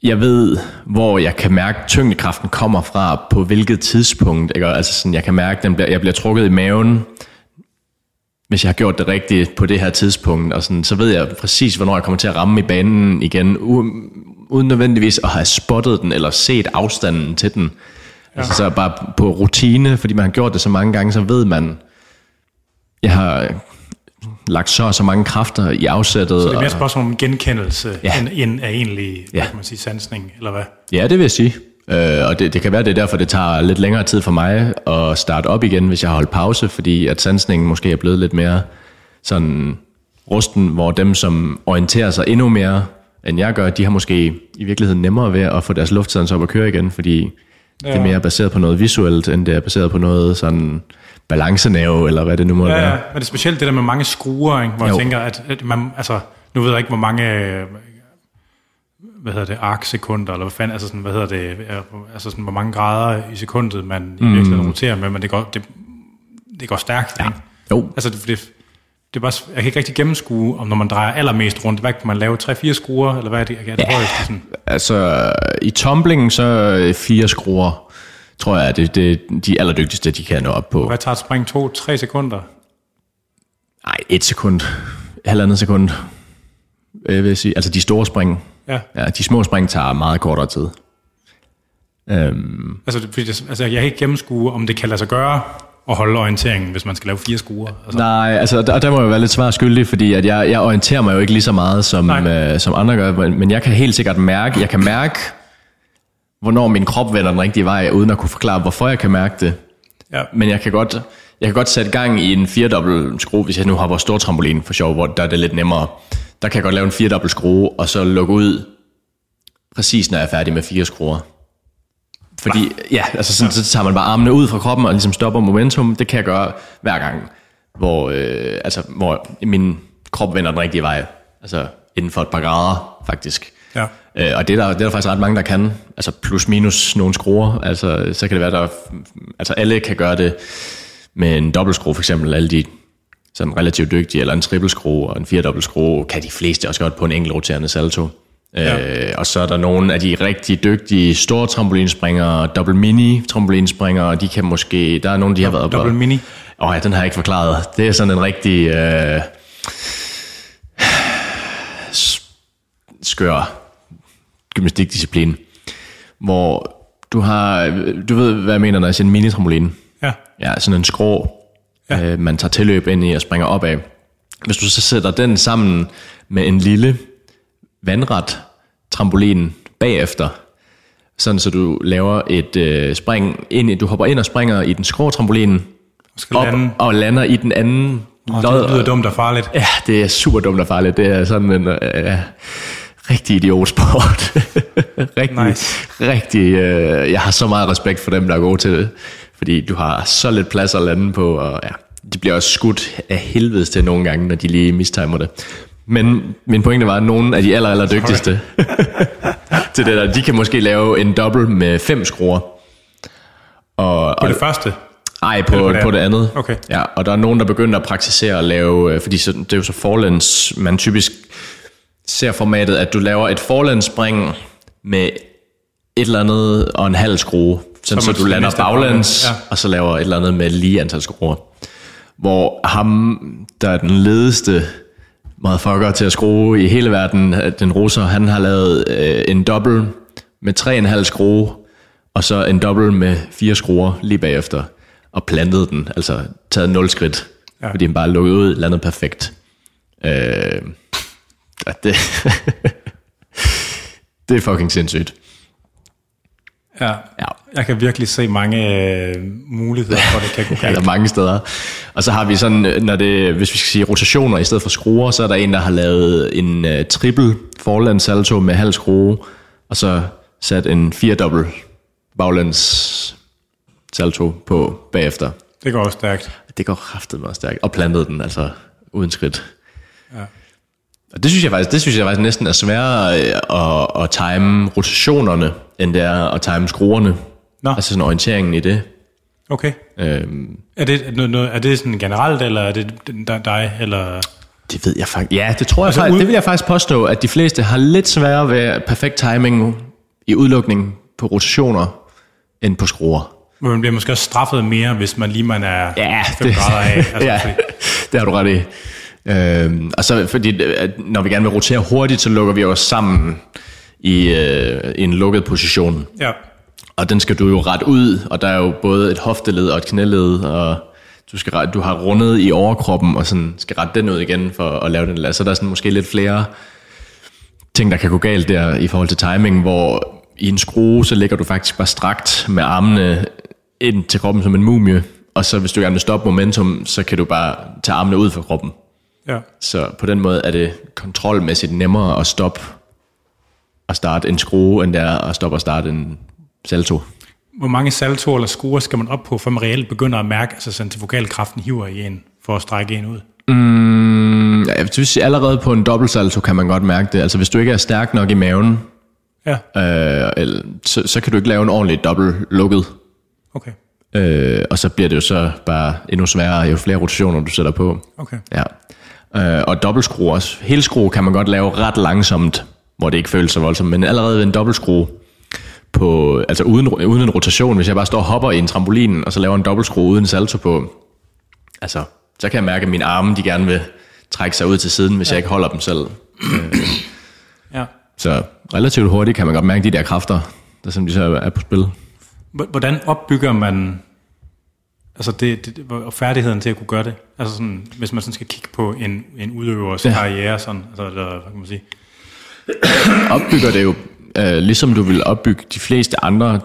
jeg ved, hvor jeg kan mærke, at tyngdekraften kommer fra, på hvilket tidspunkt. Ikke? Altså sådan, jeg kan mærke, at den bliver, jeg bliver trukket i maven, hvis jeg har gjort det rigtigt på det her tidspunkt, og sådan, så ved jeg præcis, hvornår jeg kommer til at ramme i banen igen, u- uden nødvendigvis at have spottet den, eller set afstanden til den. Ja. Altså så bare på rutine, fordi man har gjort det så mange gange, så ved man, jeg har lagt så og så mange kræfter i afsættet. Så det er mere et spørgsmål om genkendelse, Ja. end, end af egentlig, ja. Kan man sige, sansning, eller hvad? Ja, det vil jeg sige. Øh, og det, det kan være, det er derfor, det tager lidt længere tid for mig at starte op igen, hvis jeg har holdt pause, fordi at sansningen måske er blevet lidt mere sådan rusten, hvor dem, som orienterer sig endnu mere, end jeg gør, de har måske i virkeligheden nemmere ved at få deres luftsans op at køre igen, fordi ja. det er mere baseret på noget visuelt, end det er baseret på noget sådan balancenave, eller hvad det nu må Ja, ja, være. men det er specielt det der med mange skruer, ikke? hvor jo. Jeg tænker, at, at man, altså, nu ved jeg ikke, hvor mange, hvad hedder det, arksekunder, eller hvad fanden, altså sådan, hvad hedder det, altså sådan, hvor mange grader i sekundet, man i virkeligheden roterer med, men det går, det, det går stærkt, ja. ikke? Jo, Altså, det, det, det er bare, jeg kan ikke rigtig gennemskue, om når man drejer allermest rundt, hvad kan man lave? 3-4 skruer, eller hvad er det, er det ja. højeste? Sådan? Altså, i tumblingen, så øh, fire skruer, tror jeg, det er det, de allerdygtigste, de kan nå op på. Hvad tager et spring? 2-3 sekunder? Nej, et sekund, halvandet sekund, jeg vil sige. Altså de store spring. Ja. ja de små spring tager meget kortere tid. Øhm, Altså, fordi det, altså, jeg kan ikke gennemskue, om det kan lade sig gøre at holde orienteringen, hvis man skal lave fire skruer. Altså, Nej, altså der, der må jeg være lidt svar skyldig, fordi at jeg, jeg orienterer mig jo ikke lige så meget, som, Nej. øh, som andre gør, men, men jeg kan helt sikkert mærke, jeg kan mærke, hvornår min krop vender den rigtige vej, uden at kunne forklare, hvorfor jeg kan mærke det. ja. Men jeg kan godt, jeg kan godt sætte gang i en firedobbelt skrue, hvis jeg nu hopper stor trampolin for sjov, hvor der er det lidt nemmere. Der kan jeg godt lave en firedobbelt skrue, og så lukke ud, præcis når jeg er færdig med fire skruer. Fordi, ja, altså sådan, så tager man bare armene ud fra kroppen og ligesom stopper momentum. Det kan jeg gøre hver gang, hvor, øh, altså, hvor min krop vender den rigtige vej. Altså inden for et par grader, faktisk. Ja. Øh, og det er, der, det er der faktisk ret mange, der kan. Altså plus minus nogle skruer. Altså, så kan det være, der altså alle kan gøre det med en dobbeltskrue for eksempel. Alle de sådan relativt dygtige, eller en trippelskrue og en firedobbeltskrue, kan de fleste også godt på en enkelt roterende salto. Ja. Øh, og så er der nogle af de rigtig dygtige store trampolinspringere, dobbelt mini trampolinspringere, de kan måske, der er nogle, de har været Dobbelt mini. Åh oh, ja, den har jeg ikke forklaret. Det er sådan en rigtig øh, skør gymnastikdisciplin, hvor du har, du ved, hvad jeg mener, når jeg siger en mini-trampolin. Ja. Ja, sådan en skrå, Ja. ja. øh, man tager tilløb ind i og springer op af. Hvis du så sætter den sammen med en lille vandret trampolin bagefter, sådan så du laver et øh, spring ind i, du hopper ind og springer i den skrå trampolin, Skal op lande. og lander i den anden Oh, det lyder dumt og farligt. Ja, det er super dumt og farligt. Det er sådan en øh, rigtig idiotsport. rigtig, Nice. rigtig, øh, jeg har så meget respekt for dem, der er gode til det. Fordi du har så lidt plads at lande på, og ja, de bliver også skudt af helvedes til nogle gange, når de lige mistimer det. Men min pointe var, at nogle af de aller, aller dygtigste til det der, de kan måske lave en dobbelt med fem skruer. Og, På det første. ej, på, det på det andet? Okay. Ja, og der er nogen, der begynder at praktisere at lave, øh, fordi så, det er jo så forlands, man typisk ser formatet, at du laver et forlandsspring med et eller andet og en halv skrue, sådan Så så, du lander baglæns, ja. og så laver et eller andet med lige antal skruer. Hvor ham, der er den ledeste motherfucker til at skrue i hele verden, øh, den russer, han har lavet øh, en dobbelt med tre en halv skrue, og så en dobbelt med fire skruer lige bagefter, og plantet den, altså taget nul skridt, Ja. fordi han bare lukket ud, landet perfekt. Øh, og det, det er fucking sindssygt. Ja. Ja. Jeg kan virkelig se mange øh, muligheder for, det kan gå Ja, der er mange steder. Og så har vi sådan, øh, når det, hvis vi skal sige rotationer i stedet for skruer, så er der en, der har lavet en uh, triple forlands salto med halv skrue, og så sat en firedobbelt baglands salto på bagefter. Det går også stærkt. Det går kraftet meget stærkt. Og plantede den, altså uden skridt. Ja. Og det synes jeg faktisk, det synes jeg faktisk næsten er sværere øh, at, at time rotationerne, end det er at time skruerne. Nå. Altså sådan orienteringen i det. Okay. Øhm, Er det, er det sådan generelt, eller er det dig, eller... Det ved jeg faktisk. Ja, det tror jeg altså, faktisk, ud- det vil jeg faktisk påstå, at de fleste har lidt sværere ved perfekt timing i udlukning på rotationer, end på skruer. Men man bliver måske også straffet mere, hvis man lige man er Ja, 5 det- grader af. Altså, ja, fordi- det har du ret i. Øhm, og så fordi, at når vi gerne vil rotere hurtigt, så lukker vi os sammen i, øh, i en lukket position. ja. Og den skal du jo ret ud, og der er jo både et hofteled og et knæled, og du, skal, du har rundet i overkroppen, og sådan skal rette den ud igen for at lave den lad. Så der er sådan måske lidt flere ting, der kan gå galt der i forhold til timing, hvor i en skrue, så ligger du faktisk bare strakt med armene ind til kroppen som en mumie, og så hvis du gerne vil stoppe momentum, så kan du bare tage armene ud fra kroppen. Ja. Så på den måde er det kontrolmæssigt nemmere at stoppe og starte en skrue, end det er at stoppe og starte en salto. Hvor mange saltoer eller skruer skal man op på, før man reelt begynder at mærke, altså centrifugalkraften hiver i en, for at strække en ud? Mm, ja, jeg sige, allerede på en dobbeltsalto kan man godt mærke det. Altså hvis du ikke er stærk nok i maven, Ja, øh, eller, så, så kan du ikke lave en ordentlig dobbelt lukket. okay. Øh, og så bliver det jo så bare endnu sværere, jo flere rotationer du sætter på. Okay. Ja. Øh, og dobbeltskrue også. Helskrue kan man godt lave ret langsomt, hvor det ikke føles så voldsomt, men allerede ved en dobbeltskrue, på, altså uden, uden en rotation, hvis jeg bare står og hopper i en trampolin, og så laver en dobbeltskrue uden salto på, altså, så kan jeg mærke, at mine arme, de gerne vil trække sig ud til siden, hvis ja. jeg ikke holder dem selv. Ja. så relativt hurtigt kan man godt mærke de der kræfter, der som de så er på spil. Hvordan opbygger man altså det, det, og færdigheden til at kunne gøre det? Altså sådan, hvis man sådan skal kigge på en, en udøvers ja. karriere, sådan, altså, eller, hvad kan man sige? opbygger det jo, øh, ligesom du vil opbygge de fleste andre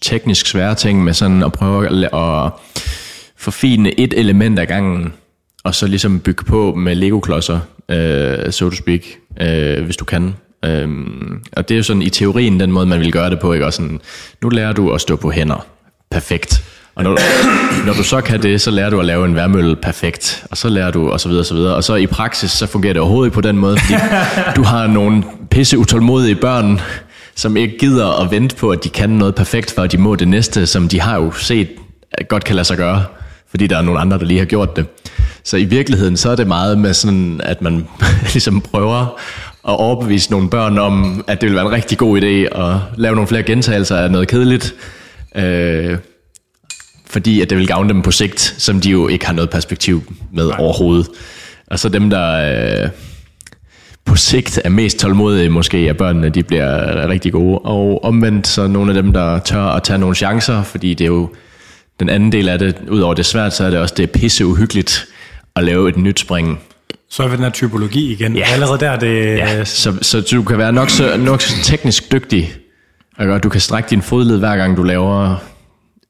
teknisk svære ting, med sådan at prøve at, at forfine et element ad gangen, og så ligesom bygge på med Lego-klodser, øh, so to speak, øh, hvis du kan. Øhm, og det er jo sådan i teorien den måde, man vil gøre det på, ikke? Og sådan, nu lærer du at stå på hænder. Perfekt. Og når, når du så kan det, så lærer du at lave en værmølle perfekt, og så lærer du, og så videre, og så videre. Og så i praksis, så fungerer det overhovedet ikke på den måde, fordi du har nogle pisse utålmodige børn, som ikke gider at vente på, at de kan noget perfekt, for at de må det næste, som de har jo set godt kan lade sig gøre, fordi der er nogle andre, der lige har gjort det. Så i virkeligheden, så er det meget med sådan, at man ligesom prøver at overbevise nogle børn om, at det vil være en rigtig god idé at lave nogle flere gentagelser af noget kedeligt, øh, fordi at det vil gavne dem på sigt, som de jo ikke har noget perspektiv med Nej. overhovedet. Og så dem, der øh, på sigt er mest tålmodige måske af børnene, de bliver rigtig gode. Og omvendt så nogle af dem, der tør at tage nogle chancer, fordi det er jo den anden del af det, udover det er svært, så er det også det er pisse uhyggeligt at lave et nyt spring. Så er vi den her typologi igen. Ja. Allerede der er det... Ja, så, så du kan være nok så, nok så teknisk dygtig, og du kan strække din fodled hver gang du laver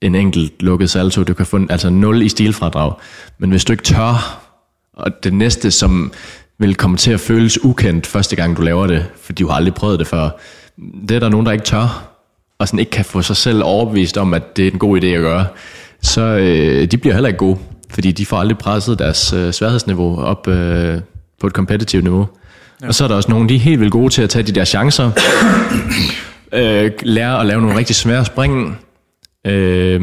en enkelt lukket salto. Du kan få altså 0 i stilfradrag. Men hvis du ikke tør, og det næste, som vil komme til at føles ukendt første gang du laver det, fordi du har aldrig prøvet det før, det er der nogen, der ikke tør, og sådan ikke kan få sig selv overbevist om, at det er en god idé at gøre, så øh, de bliver heller ikke gode, fordi de får aldrig presset deres øh, sværhedsniveau op øh, på et competitive niveau. Ja. Og så er der også nogen, de er helt vildt gode til at tage de der chancer, øh, lære at lave nogle rigtig svære spring, øh,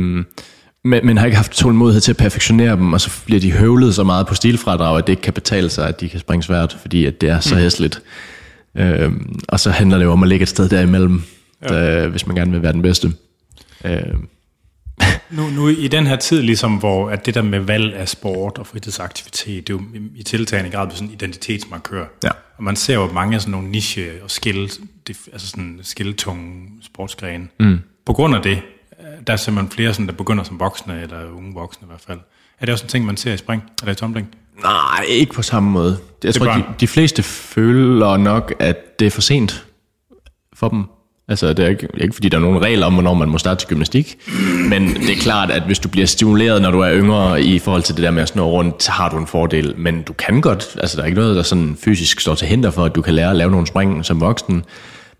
men, men har ikke haft tålmodighed til at perfektionere dem, og så bliver de høvlet så meget på stilfradrag, at det ikke kan betale sig, at de kan springe svært, fordi at det er så hæsligt. Øh, og så handler det jo om at ligge et sted derimellem, ja. øh, hvis man gerne vil være den bedste. Øh, Nu, nu i den her tid, ligesom, hvor at det der med valg af sport og fritidsaktivitet, det er jo i- i tiltagende grad sådan en identitetsmarkør. Ja. Og man ser jo mange af sådan nogle niche og skill, def- altså sådan skilltunge sportsgrene. Mm. På grund af det, der er simpelthen flere, sådan, der begynder som voksne, eller unge voksne i hvert fald. Er det også en ting, man ser i spring, eller i tumbling? nej, ikke på samme måde. Jeg Det tror, de, de fleste føler nok, at det er for sent for dem. Altså, det er ikke, ikke fordi, der er nogen regler om, hvornår man må starte til gymnastik. Men det er klart, at hvis du bliver stimuleret, når du er yngre, i forhold til det der med at snurre rundt, så har du en fordel. Men du kan godt, altså der er ikke noget, der sådan fysisk står til hinder for, at du kan lære at lave nogle spring som voksen.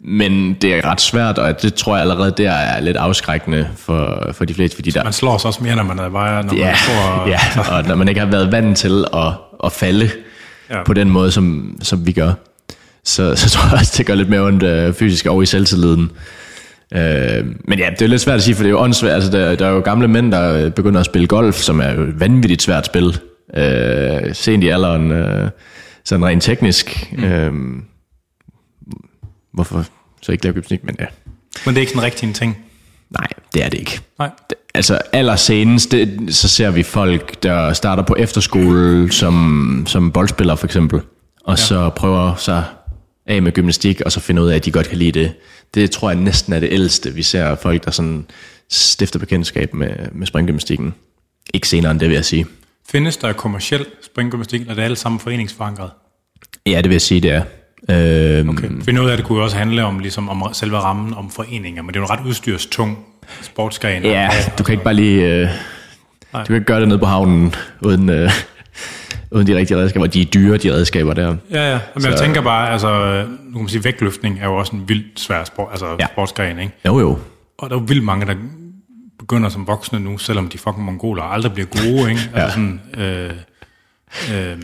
Men det er ret svært, og det tror jeg allerede, der er lidt afskrækkende for, for de fleste, fordi der, Man slår sig også mere, når man er vejer, når Ja, man tror... ja, og når man ikke har været vant til at, at falde Ja. ja. på den måde, som, som vi gør, så, så tror jeg også, det gør lidt mere ondt øh, fysisk over i selvtilliden. Øh, men ja, det er lidt svært at sige, for det er jo åndssvært. Altså, der, der er jo gamle mænd, der øh, begynder at spille golf, som er jo et vanvittigt svært spil. Øh, sent i alderen, øh, sådan rent teknisk. Mm. Øh, hvorfor så ikke lave gymnastik? Men ja, Men det er ikke sådan rigtig en ting. nej, det er det ikke. Nej. Altså allersenest, det, så ser vi folk, der starter på efterskole som, som boldspillere for eksempel, og ja. så prøver sig af med gymnastik, og så finder ud af, at de godt kan lide det. Det tror jeg næsten er det ældste. Vi ser folk, der sådan stifter bekendtskab med, med springgymnastikken. Ikke senere end det, vil jeg sige. Findes der kommersiel springgymnastik, eller er det alle sammen foreningsforankret? Ja, det vil jeg sige, det er. Øhm, Okay. For noget af det kunne jo også handle om, ligesom, om selve rammen om foreninger, men det er jo en ret udstyrstung sportsgren. Ja, du kan ikke bare lige... Øh, du kan ikke gøre det nede på havnen, uden, øh, uden de rigtige redskaber. De er dyre, de redskaber der. Ja, ja. Men jeg tænker bare, altså, nu kan man sige, vægtløftning er jo også en vildt svær sport, altså ja. Ja. sportsgren, ikke? Jo, jo. Og der er jo vildt mange, der begynder som voksne nu, selvom de fucking mongoler aldrig bliver gode, ikke? Altså Ja. sådan, øh, øh,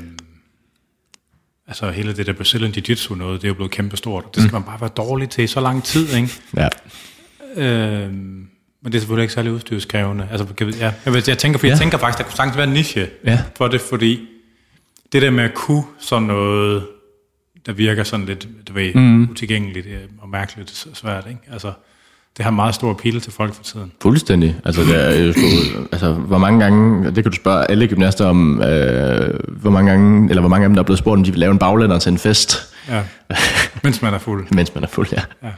altså hele det der Brazilian Jiu-Jitsu noget, det er jo blevet kæmpestort. Det skal mm. man bare være dårlig til i så lang tid, ikke? Ja. Øh, men det er selvfølgelig ikke særlig udstyrskrævende. Altså, ja. jeg, jeg, tænker, for jeg Ja. tænker faktisk, der kunne sagtens være en niche Ja. for det, fordi det der med at kunne sådan noget, der virker sådan lidt, du ved, mm. utilgængeligt øh, og mærkeligt svært, ikke? Altså, det har meget stor appeal til folk for tiden. Fuldstændig. Altså, det er, jo altså, hvor mange gange, det kan du spørge alle gymnaster om, øh, hvor mange gange, eller hvor mange af dem, der er blevet spurgt, om de vil lave en baglænder til en fest, Ja. Mens man er fuld. mens man er fuld, ja. Ja.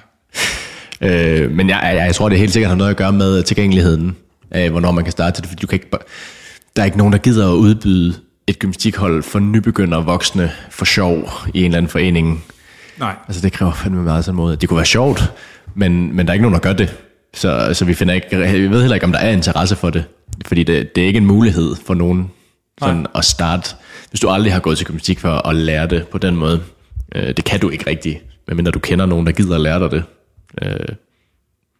Øh, men jeg, jeg, jeg tror, det helt sikkert har noget at gøre med tilgængeligheden af, hvornår man kan starte det, fordi du kan ikke, der er ikke nogen, der gider at udbyde et gymnastikhold for nybegyndere voksne for sjov i en eller anden forening. Nej. Altså det kræver fandme meget sådan måde. Det kunne være sjovt, men, men der er ikke nogen, der gør det. Så, så vi, finder ikke, vi ved heller ikke, om der er interesse for det. Fordi det, det er ikke en mulighed for nogen sådan at starte. Hvis du aldrig har gået til gymnastik for at lære det på den måde. Øh, det kan du ikke rigtigt, medmindre du kender nogen, der gider at lære dig det. Øh,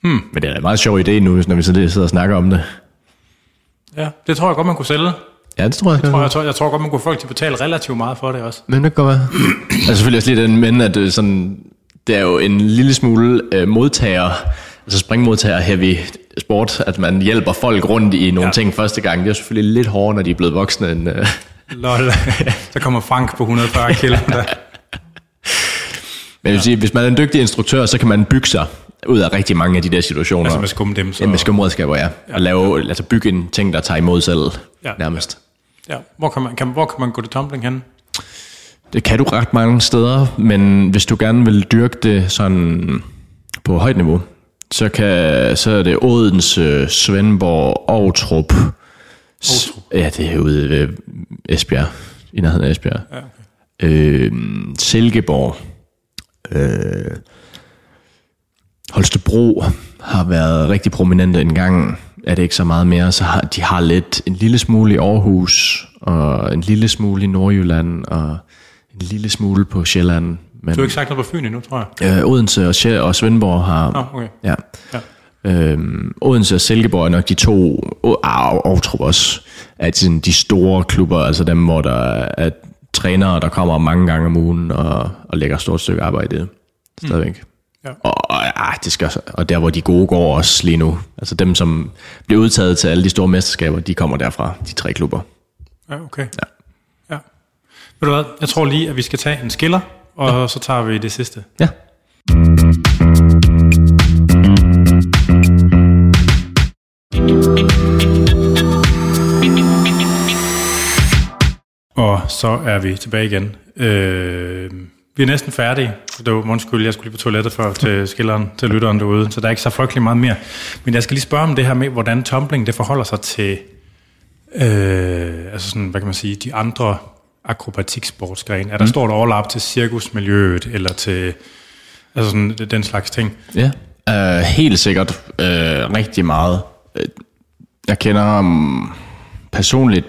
hmm. Men det er en meget sjov idé nu, når vi sidder og snakker om det. Ja, det tror jeg godt, man kunne sælge. Ja, det tror jeg. Jeg tror, jeg, tror, jeg tror godt, man kunne få folk til at betale relativt meget for det også. Men det kan godt være. altså selvfølgelig også lige den, men at er sådan, det er jo en lille smule øh, modtager, altså springmodtager heavy sport, at man hjælper folk rundt i nogle Ja. ja. ting første gang. Det er selvfølgelig lidt hårdere, når de er blevet voksne. End, øh, Lol. Så kommer Frank på 140 kilo. Der. men jeg vil sige, hvis man er en dygtig instruktør, så kan man bygge sig ud af rigtig mange af de der situationer. Altså med skum dem. Så... ja, med skumredskaber, ja. Og lave, altså bygge en ting, der tager imod selv, Ja. ja. nærmest. Ja. Hvor, kan man, kan, hvor kan man gå til tumbling hen? Det kan du ret mange steder, men hvis du gerne vil dyrke det sådan på højt niveau, så, kan, så er det Odense, Svendborg, Aarhus. Ja, det er ude ved Esbjerg, i nærheden af Esbjerg. Ja, okay. Øh, Silkeborg. Øh, Holstebro har været rigtig prominente en gang. Er det ikke så meget mere, så har de har lidt en lille smule i Aarhus, og en lille smule i Nordjylland, og en lille smule på Sjælland. Men Du har ikke sagt noget på Fyn endnu, tror jeg. øh, Odense og, Sjæ- og Svendborg har... Nå, okay. Ja. Ja. Øhm, Odense og Silkeborg er nok de to, og Aarhus også, er sådan de store klubber, altså dem, hvor der er trænere, der kommer mange gange om ugen og, og lægger et stort stykke arbejde i det. Stadigvæk. Mm. Ja. Og, og, ja, det skal, og der, hvor de gode går også lige nu. Altså dem, som bliver udtaget til alle de store mesterskaber, de kommer derfra, de tre klubber. Ja, okay. Ja. Ved du hvad, jeg tror lige, at vi skal tage en skiller, og ja. så tager vi det sidste. Ja. Og så er vi tilbage igen. Øh, vi er næsten færdige. Det var undskyld, jeg skulle lige på toilettet før til skilleren, til lytteren derude, så der er ikke så frygtelig meget mere. Men jeg skal lige spørge om det her med, hvordan tumbling det forholder sig til, øh, altså sådan, hvad kan man sige, de andre akrobatiksportsgrene. Er der mm. stort overlap til cirkusmiljøet, eller til altså sådan, den slags ting? Ja, uh, helt sikkert uh, rigtig meget. Øh, Jeg kender um, personligt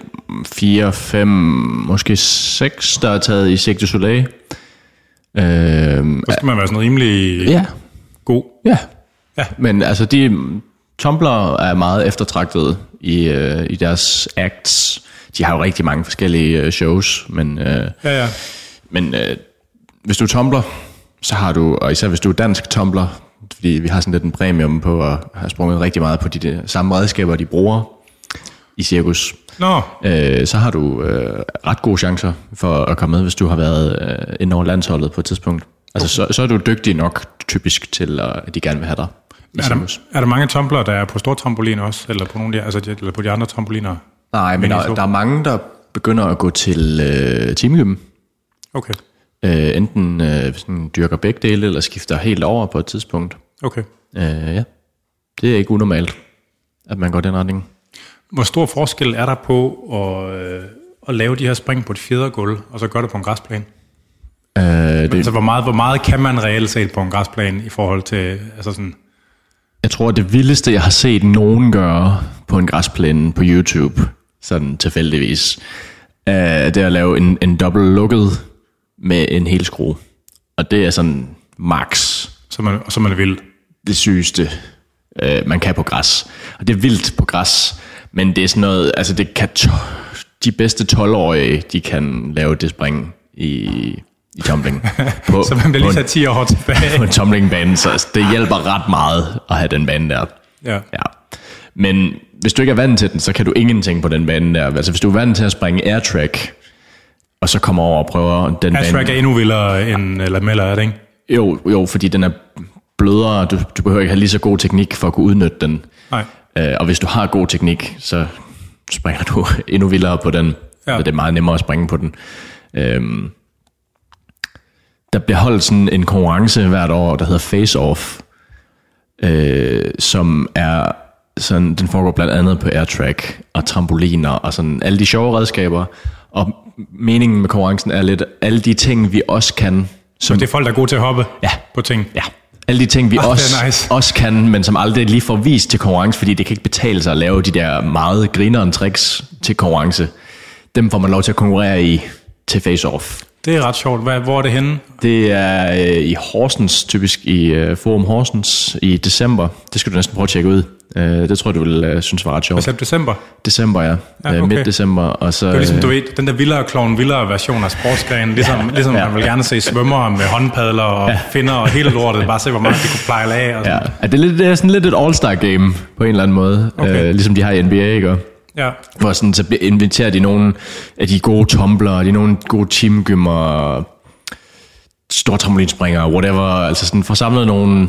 fire, fem, måske seks, der er taget i Cirque du Soleil. Uh, Så skal man være sådan rimelig ja, god. ja. Ja. Men altså, de tumbler er meget eftertragtede i, uh, i deres acts. De har jo rigtig mange forskellige uh, shows, men... Uh, Ja, ja. men øh, hvis du tumbler, så har du, og især hvis du er dansk tumbler, fordi vi har sådan lidt en premium på at have sprunget rigtig meget på de der, samme redskaber, de bruger i cirkus, Nå, øh, så har du øh, ret gode chancer for at komme med, hvis du har været øh, ind over landsholdet på et tidspunkt. Altså, så, så er du dygtig nok typisk til, at de gerne vil have dig er der, er der mange tumbler, der er på store trampoliner også, eller på, nogle af de, altså, de- eller på de andre trampoliner? Nej, men der, så- der er mange, der begynder at gå til øh, teamgym. Okay, Øh, enten øh, sådan, dyrker begge dele, eller skifter helt over på et tidspunkt. okay. Øh, ja, det er ikke unormalt, at man går den retning. Hvor stor forskel er der på at, øh, at lave de her spring på et fjedergulv, og så gøre det på en græsplæne? Øh, det, Altså, hvor meget, hvor meget kan man reelt set på en græsplæne i forhold til, altså sådan, jeg tror, det vildeste, jeg har set nogen gøre på en græsplæne på YouTube, sådan tilfældigvis, øh, det er at lave en, en dobbelt lukket med en hel skrue. Og det er sådan max så man, så man vil. det sygeste, øh, man kan på græs. Og det er vildt på græs, men det er sådan noget, altså det kan to- de bedste 12-årige, de kan lave det spring i, i tumbling. På, Så man bliver lige sat 10 år tilbage. på en tumblingbane, så altså, det hjælper ret meget at have den bane der. Ja. Ja. Men hvis du ikke er vant til den, så kan du ingenting på den bane der. Altså hvis du er vant til at springe airtrack, og så kommer over og prøver den Ash track er endnu vildere end lameller, er det ikke? Jo, jo, fordi den er blødere. Du, du behøver ikke have lige så god teknik for at kunne udnytte den. Nej. Øh, og hvis du har god teknik, så springer du endnu vildere på den. Ja. Ja. Det er meget nemmere at springe på den. Øhm, der bliver holdt sådan en konkurrence hvert år, der hedder Face Off, øh, som er sådan, den foregår blandt andet på airtrack og trampoliner og sådan alle de sjove redskaber. Og meningen med konkurrencen er lidt alle de ting, vi også kan, som Det er folk, der er gode til at hoppe Ja. på ting. Ja. Alle de ting, vi er også, nice. også kan, men som aldrig lige får vist til konkurrence, fordi det kan ikke betale sig at lave de der meget grineren tricks til konkurrence. Dem får man lov til at konkurrere i til face-off. Det er ret sjovt. Hvad, hvor er det henne? Det er øh, i Horsens, typisk i øh, Forum Horsens i december. Det skal du næsten prøve at tjekke ud. Øh, det tror jeg, du vil øh, synes var ret sjovt. Altså december. December, ja. Ja, ja okay. Midt december. Og så, Det er ligesom, øh, du ved, den der vildere klovn, vildere version af sportsgrenen. Ligesom, ligesom Ja. man vil gerne se svømmere med håndpadler og ja. finder og hele lortet. Bare se, hvor meget de kunne plejle af. Og Ja, sådan. Ja, det, er lidt, det er sådan lidt et all-star game på en eller anden måde. Okay. Øh, ligesom de har i NBA, ikke? Ja. Hvor sådan, så inviterer de nogle af de gode tumblere, de nogle gode teamgymmer, store trampolinspringere, whatever. Altså sådan får samlet nogle,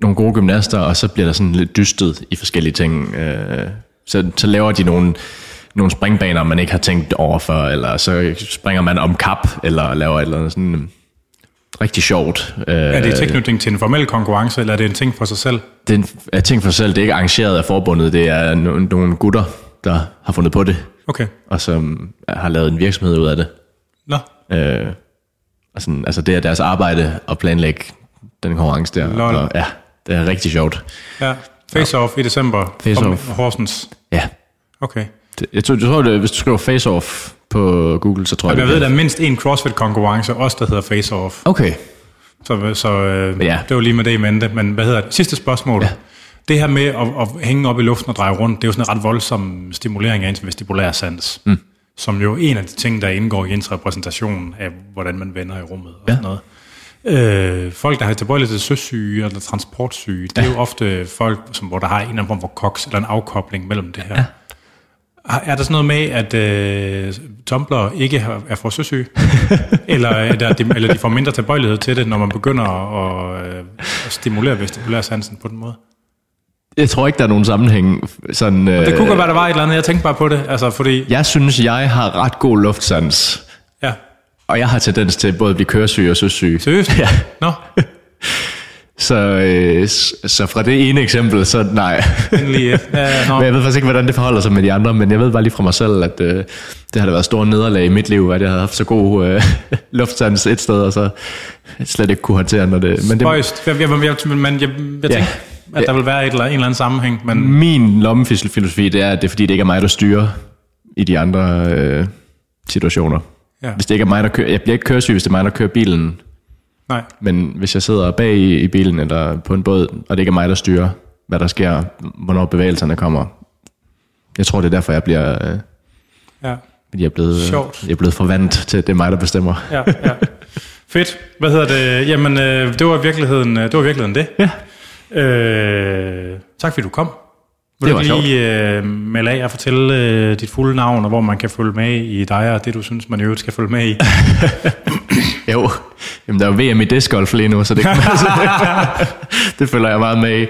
nogle gode gymnaster, og så bliver der sådan lidt dystet i forskellige ting. Øh, så, så laver de nogle, nogle springbaner, man ikke har tænkt over før, eller så springer man om kap, eller laver et eller andet sådan rigtig sjovt. Øh, Er det tilknytning til en formel konkurrence, eller er det en ting for sig selv? det er en er ting for sig selv, det er ikke arrangeret af forbundet, det er no- nogle gutter, der har fundet på det, Okay. og som har lavet en virksomhed ud af det. Nå, Øh, og sådan, altså det er deres arbejde at planlægge den konkurrence der. Lol. Og, ja, det er rigtig sjovt. ja. Face-off i december. Face-off. Horsens. Ja. Okay. Det, jeg, tror, jeg tror, det, hvis du skriver face-off på Google, så tror jeg, Jeg det ved, der er mindst en CrossFit-konkurrence, også der hedder Face-off. Okay. Så, så øh, Ja. ja. det var lige med det i mente. Men hvad hedder det? Sidste spørgsmål. Ja. Det her med at, at hænge op i luften og dreje rundt, det er jo sådan en ret voldsom stimulering af ens vestibulær sans. Mm. Som jo er en af de ting, der indgår i ens repræsentation af, hvordan man vender i rummet og Ja. sådan noget. Øh, folk, der har tilbøjelighed til søsyge eller transportsyge, det er jo ofte folk, som, hvor der har en eller anden form for koks eller en afkobling mellem det her. Ja. Er der sådan noget med, at øh, tumbler ikke har- er for søsyge? eller, er der, de, eller de får mindre tilbøjelighed til det, når man begynder at, øh, at stimulere vestibulærsansen på den måde? Jeg tror ikke, der er nogen sammenhæng. Sådan, øh, Det kunne godt være, der var et eller andet. Jeg tænkte bare på det. Altså, fordi... Jeg synes, jeg har ret god luftsans. Ja. Og jeg har tendens til både at blive køresyg og søsyg. Seriøst? Ja. Nå, Så, øh, så fra det ene eksempel, så nej. endelig. Ja, nå. Men jeg ved faktisk ikke, hvordan det forholder sig med de andre, men jeg ved bare lige fra mig selv, at øh, det har da været store nederlag i mit liv, at jeg havde haft så god øh, luftsans et sted, og så slet ikke kunne håndtere når det. Men det, Spøjst. Jeg, jeg, jeg, jeg, men jeg, jeg Ja. tænkte, at der vil være et eller, en eller anden sammenhæng, men min lommefilosofi, det er, at det er fordi, det ikke er mig, der styrer i de andre øh, situationer. Ja. Hvis det ikke er mig, der kører, jeg bliver ikke køresyg, hvis det er mig, der kører bilen, nej. men hvis jeg sidder bag i, i bilen eller på en båd, og det ikke er mig, der styrer, hvad der sker, hvornår bevægelserne kommer. Jeg tror, det er derfor, jeg bliver, øh, Ja. fordi jeg er blevet, øh, Sjovt. jeg er blevet forvandt til, at det er mig, der bestemmer. ja, ja. Fedt. Hvad hedder det? Jamen, øh, det var i virkeligheden øh, det. Var virkeligheden det. Ja. Øh, tak fordi du kom. Vil Det du var lige øh, melde af og fortælle øh, dit fulde navn, og hvor man kan følge med i dig, og det du synes, man i øvrigt skal følge med i? Jo, Jamen, der er jo VM i discgolf lige nu, så det, det følger jeg meget med i.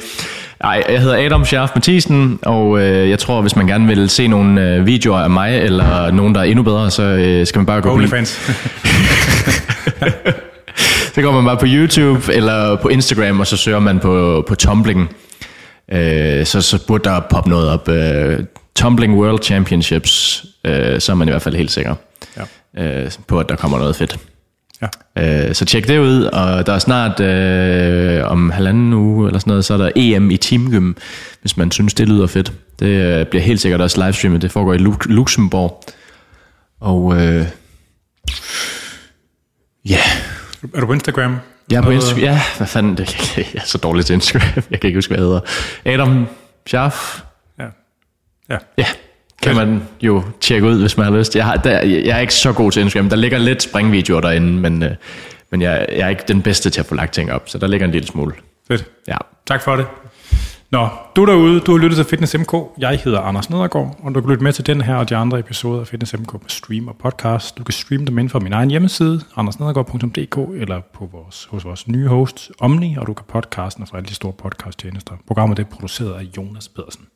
Ej, jeg hedder Adam Schaff Mathisen, og øh, jeg tror, hvis man gerne vil se nogle øh, videoer af mig, eller nogen, der er endnu bedre, så øh, skal man bare gå OnlyFans. så går man bare på YouTube eller på Instagram, og så søger man på, på tumbling. Øh, så, så burde der poppe noget op. Øh, tumbling World Championships, øh, så er man i hvert fald helt sikker ja. øh, på, at der kommer noget fedt. ja. Øh, så tjek det ud, og der er snart øh, om halvanden uge eller sådan noget, så er der EM i teamgym, hvis man synes, det lyder fedt. Det øh, bliver helt sikkert også livestreamet, det foregår i Lu- Luxembourg. Og øh, ja, Er du på Instagram? jeg er på Instagram. Ja, hvad fanden, det, jeg er så dårlig til Instagram. Jeg kan ikke huske, hvad jeg hedder. Adam Schaff. Ja. Ja. Ja, kan man jo tjekke ud, hvis man har lyst. Jeg, har, der, jeg er ikke så god til Instagram. Der ligger lidt springvideoer derinde, men, øh, men jeg, jeg er ikke den bedste til at få lagt ting op, så der ligger en lille smule. Fedt. Ja. Tak for det. Nå, du derude, du har lyttet til Fitness MK. Jeg hedder Anders Nedergaard, og du kan lytte med til den her og de andre episoder af Fitness MK på stream og podcast. Du kan streame dem ind fra min egen hjemmeside, andersnedergaard.dk, eller på vores, hos vores nye host, Omni, og du kan podcasten fra alle de store podcasttjenester. Programmet er produceret af Jonas Pedersen.